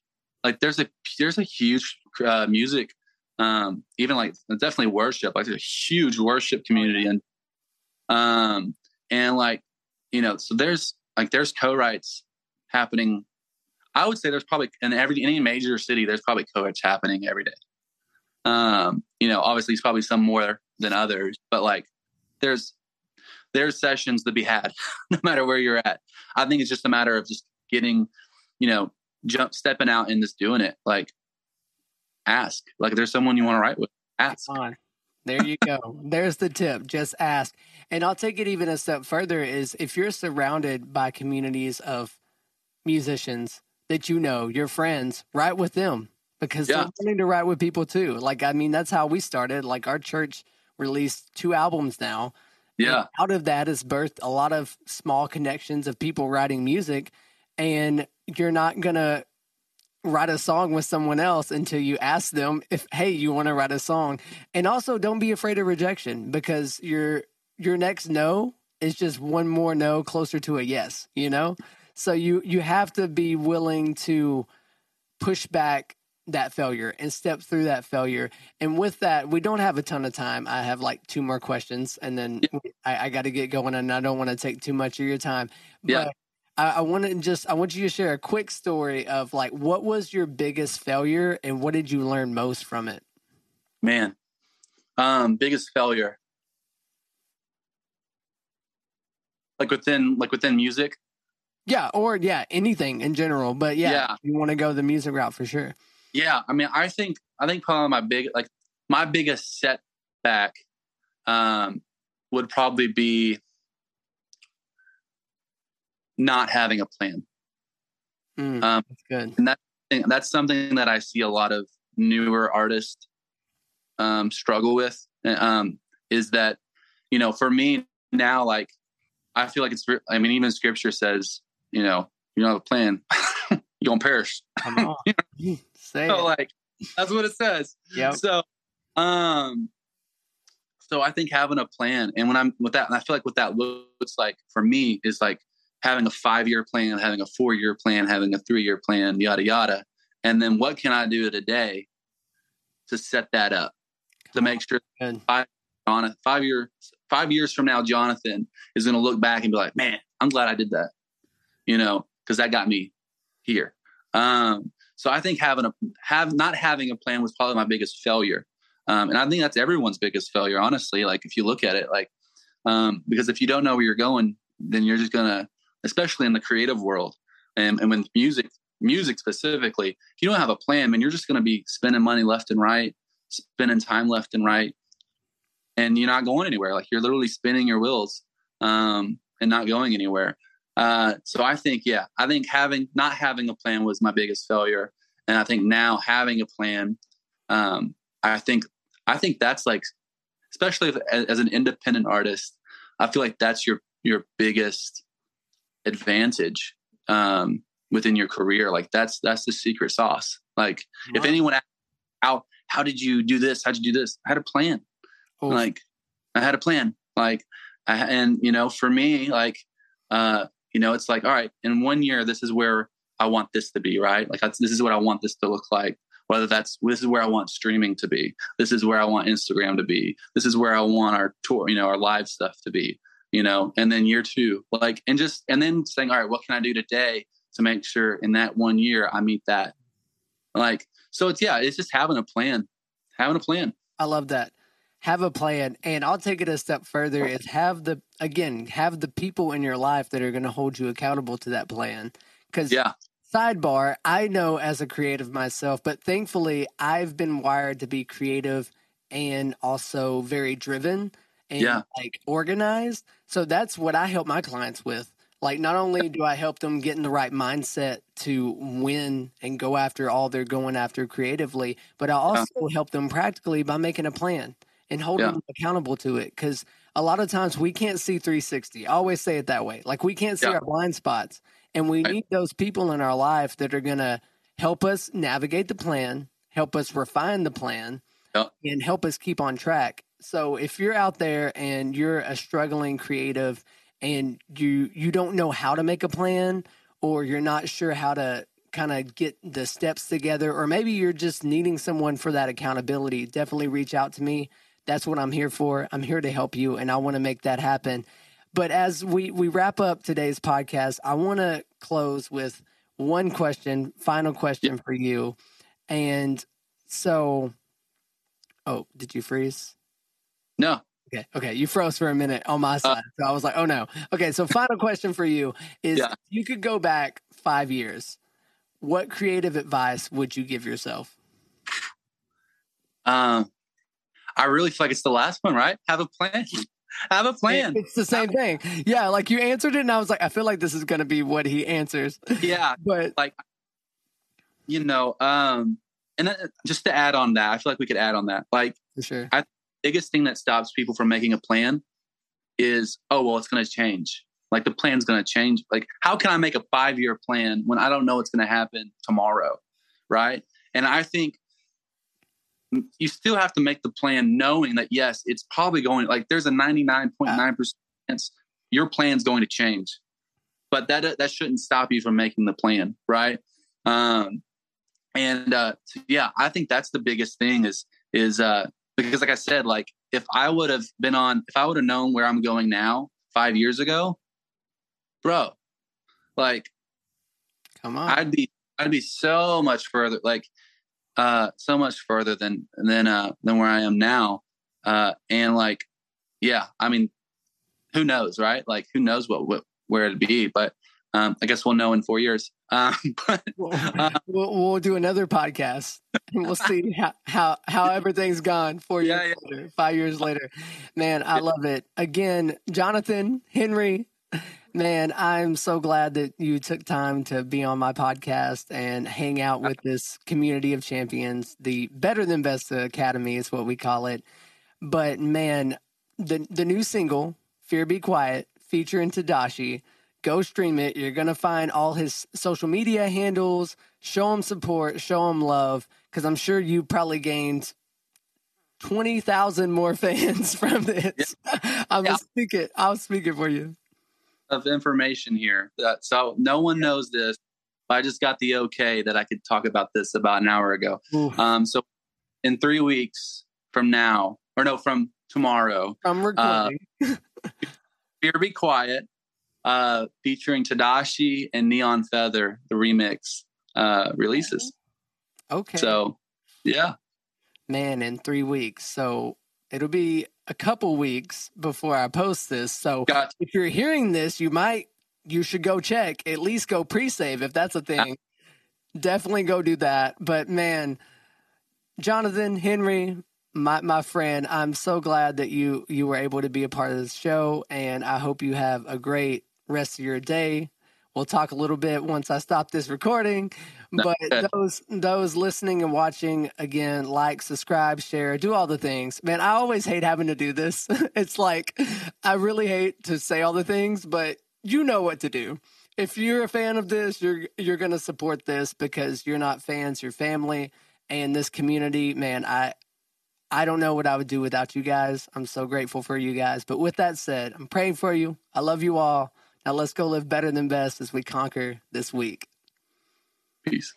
like there's a there's a huge uh, music um even like definitely worship. Like there's a huge worship community and um and like you know so there's like there's co-writes happening. I would say there's probably in every any major city there's probably co-writes happening every day. Um you know obviously it's probably some more than others but like there's there's sessions to be had no matter where you're at. I think it's just a matter of just getting you know jump stepping out and just doing it. Like ask like there's someone you want to write with ask. There you go. There's the tip. Just ask. And I'll take it even a step further is if you're surrounded by communities of musicians that you know, your friends, write with them because Yeah. they're wanting to write with people too. Like, I mean, that's how we started. Like, our church released two albums now. yeah out of that is birthed a lot of small connections of people writing music. And you're not going to write a song with someone else until you ask them if, hey, you want to write a song. And also don't be afraid of rejection because your your next no is just one more no closer to a yes, you know? So you you have to be willing to push back that failure and step through that failure. And with that, we don't have a ton of time. I have like two more questions, and then I, I got to get going, and I don't want to take too much of your time. But Yeah. I, I want to just I want you to share a quick story of like what was your biggest failure and what did you learn most from it? man um biggest failure like within like within music Yeah, or yeah, anything in general. But yeah, Yeah. you want to go the music route for sure. yeah i mean i think i think probably my big like my biggest setback um would probably be not having a plan Mm, Um, that's good. and that that's something that i see a lot of newer artists um struggle with um is that you know for me now like i feel like it's, I mean even scripture says you know, you don't have a plan, you're gonna perish. Come on. Say so it. like that's what it says. Yep. So um so I think having a plan and when I'm with that and I feel like what that looks like for me is like having a five year plan, having a four year plan, having a three year plan, yada yada. And then what can I do today to set that up to make sure five five years five years from now, Jonathan is going to look back and be like, "Man, I'm glad I did that," you know, because that got me here. Um, so I think having a have not having a plan was probably my biggest failure, um, and I think that's everyone's biggest failure, honestly. Like if you look at it, like um, because if you don't know where you're going, then you're just gonna, especially in the creative world, and and with music, music specifically, if you don't have a plan, man, you're just gonna be spending money left and right, spending time left and right and you're not going anywhere. Like you're literally spinning your wheels um, and not going anywhere. Uh, so I think, yeah, I think having not having a plan was my biggest failure, and I think now having a plan, um, I think I think that's like, especially if, as, as an independent artist, I feel like that's your your biggest advantage um, within your career. Like that's that's the secret sauce. Like if anyone how how did you do this? How'd you do this? I had a plan Oof. like i had a plan like I, and you know for me like uh you know it's like all right in one year this is where i want this to be right like that's, this is what i want this to look like whether that's this is where i want streaming to be this is where i want instagram to be this is where i want our tour you know our live stuff to be you know and then year two like and just and then saying all right what can i do today to make sure in that one year i meet that like so it's yeah it's just having a plan having a plan I love that. Have a plan. And I'll take it a step further is have the again, have the people in your life that are going to hold you accountable to that plan. Cuz yeah sidebar, I know as a creative myself, but thankfully I've been wired to be creative and also very driven and Yeah. like organized. So that's what I help my clients with. Like not only do I help them get in the right mindset to win and go after all they're going after creatively, but I also help them practically by making a plan and holding Yeah. them accountable to it cuz a lot of times we can't see 360. I always say it that way. Like we can't see Yeah. our blind spots. And we Right. need those people in our life that are going to help us navigate the plan, help us refine the plan, Yeah. and help us keep on track. So if you're out there and you're a struggling creative and you you don't know how to make a plan or you're not sure how to kind of get the steps together or maybe you're just needing someone for that accountability, definitely reach out to me. That's what I'm here for. I'm here to help you and I want to make that happen. But as we we wrap up today's podcast, I want to close with one question, final question for you. And so oh, did you freeze? No Okay. Okay. You froze for a minute on my side. so I was like, oh no. Okay. So, final question for you is Yeah. if you could go back five years, what creative advice would you give yourself? Um, I really feel like it's the last one, right? Have a plan. Have a plan. It's the same thing. Yeah. Like you answered it, and I was like, I feel like this is going to be what he answers. Yeah, But like, you know. Um, and then, just to add on that, I feel like we could add on that. Like, for sure. Biggest thing that stops people from making a plan is, oh well, it's going to change. Like the plan's going to change. Like, how can I make a five year plan when I don't know what's going to happen tomorrow, right? And I think you still have to make the plan knowing that yes, it's probably going. Like, there's a ninety nine point nine percent chance your plan's going to change, but that that shouldn't stop you from making the plan, right? Um, and uh, yeah, I think that's the biggest thing is is uh, because like I said, like if I would have been on, if I would have known where I'm going now five years ago, bro, like Come on. I'd be I'd be so much further, like uh, so much further than than uh than where I am now, uh, and like yeah, I mean, who knows, right? Like who knows what, what where it'd be, but um, I guess we'll know in four years. Um, but We'll, uh, we'll, we'll do another podcast and we'll see how, how, how everything's gone four Yeah, years later, five years later. Man, I love it. Again, Jonathan, Henry, man, I'm so glad that you took time to be on my podcast and hang out with this community of champions. The Better Than Best Academy is what we call it. But man, the the new single, Fear Be Quiet, featuring Tedashii, go stream it. You're going to find all his social media handles. Show him support, show him love, because I'm sure you probably gained 20,000 more fans from this. Yeah. I'm yeah. speaking, I'll speak it for you. Of information here. That, so no one knows this. I just got the okay that I could talk about this about an hour ago. Um, so in three weeks from now, or no, from tomorrow, I'm recording. Uh, Fear Be Quiet uh, featuring Tedashii and Neon Feather, the remix uh, releases. Okay. So, yeah. Man, in three weeks. So it'll be a couple weeks before I post this. So gotcha. if you're hearing this, you might, you should go check, at least go pre save if that's a thing. Definitely go do that. But man, Jonathan, Henry, my my friend, I'm so glad that you you were able to be a part of this show, and I hope you have a great rest of your day. We'll talk a little bit once I stop this recording. But those those listening and watching again, like, subscribe, share, do all the things. Man, I always hate having to do this. it's like I really hate to say all the things, but you know what to do. If you're a fan of this, you're you're going to support this because you're not fans, you're family and this community. Man, I I don't know what I would do without you guys. I'm so grateful for you guys. But with that said, I'm praying for you. I love you all. Now let's go live better than best as we conquer this week. Peace.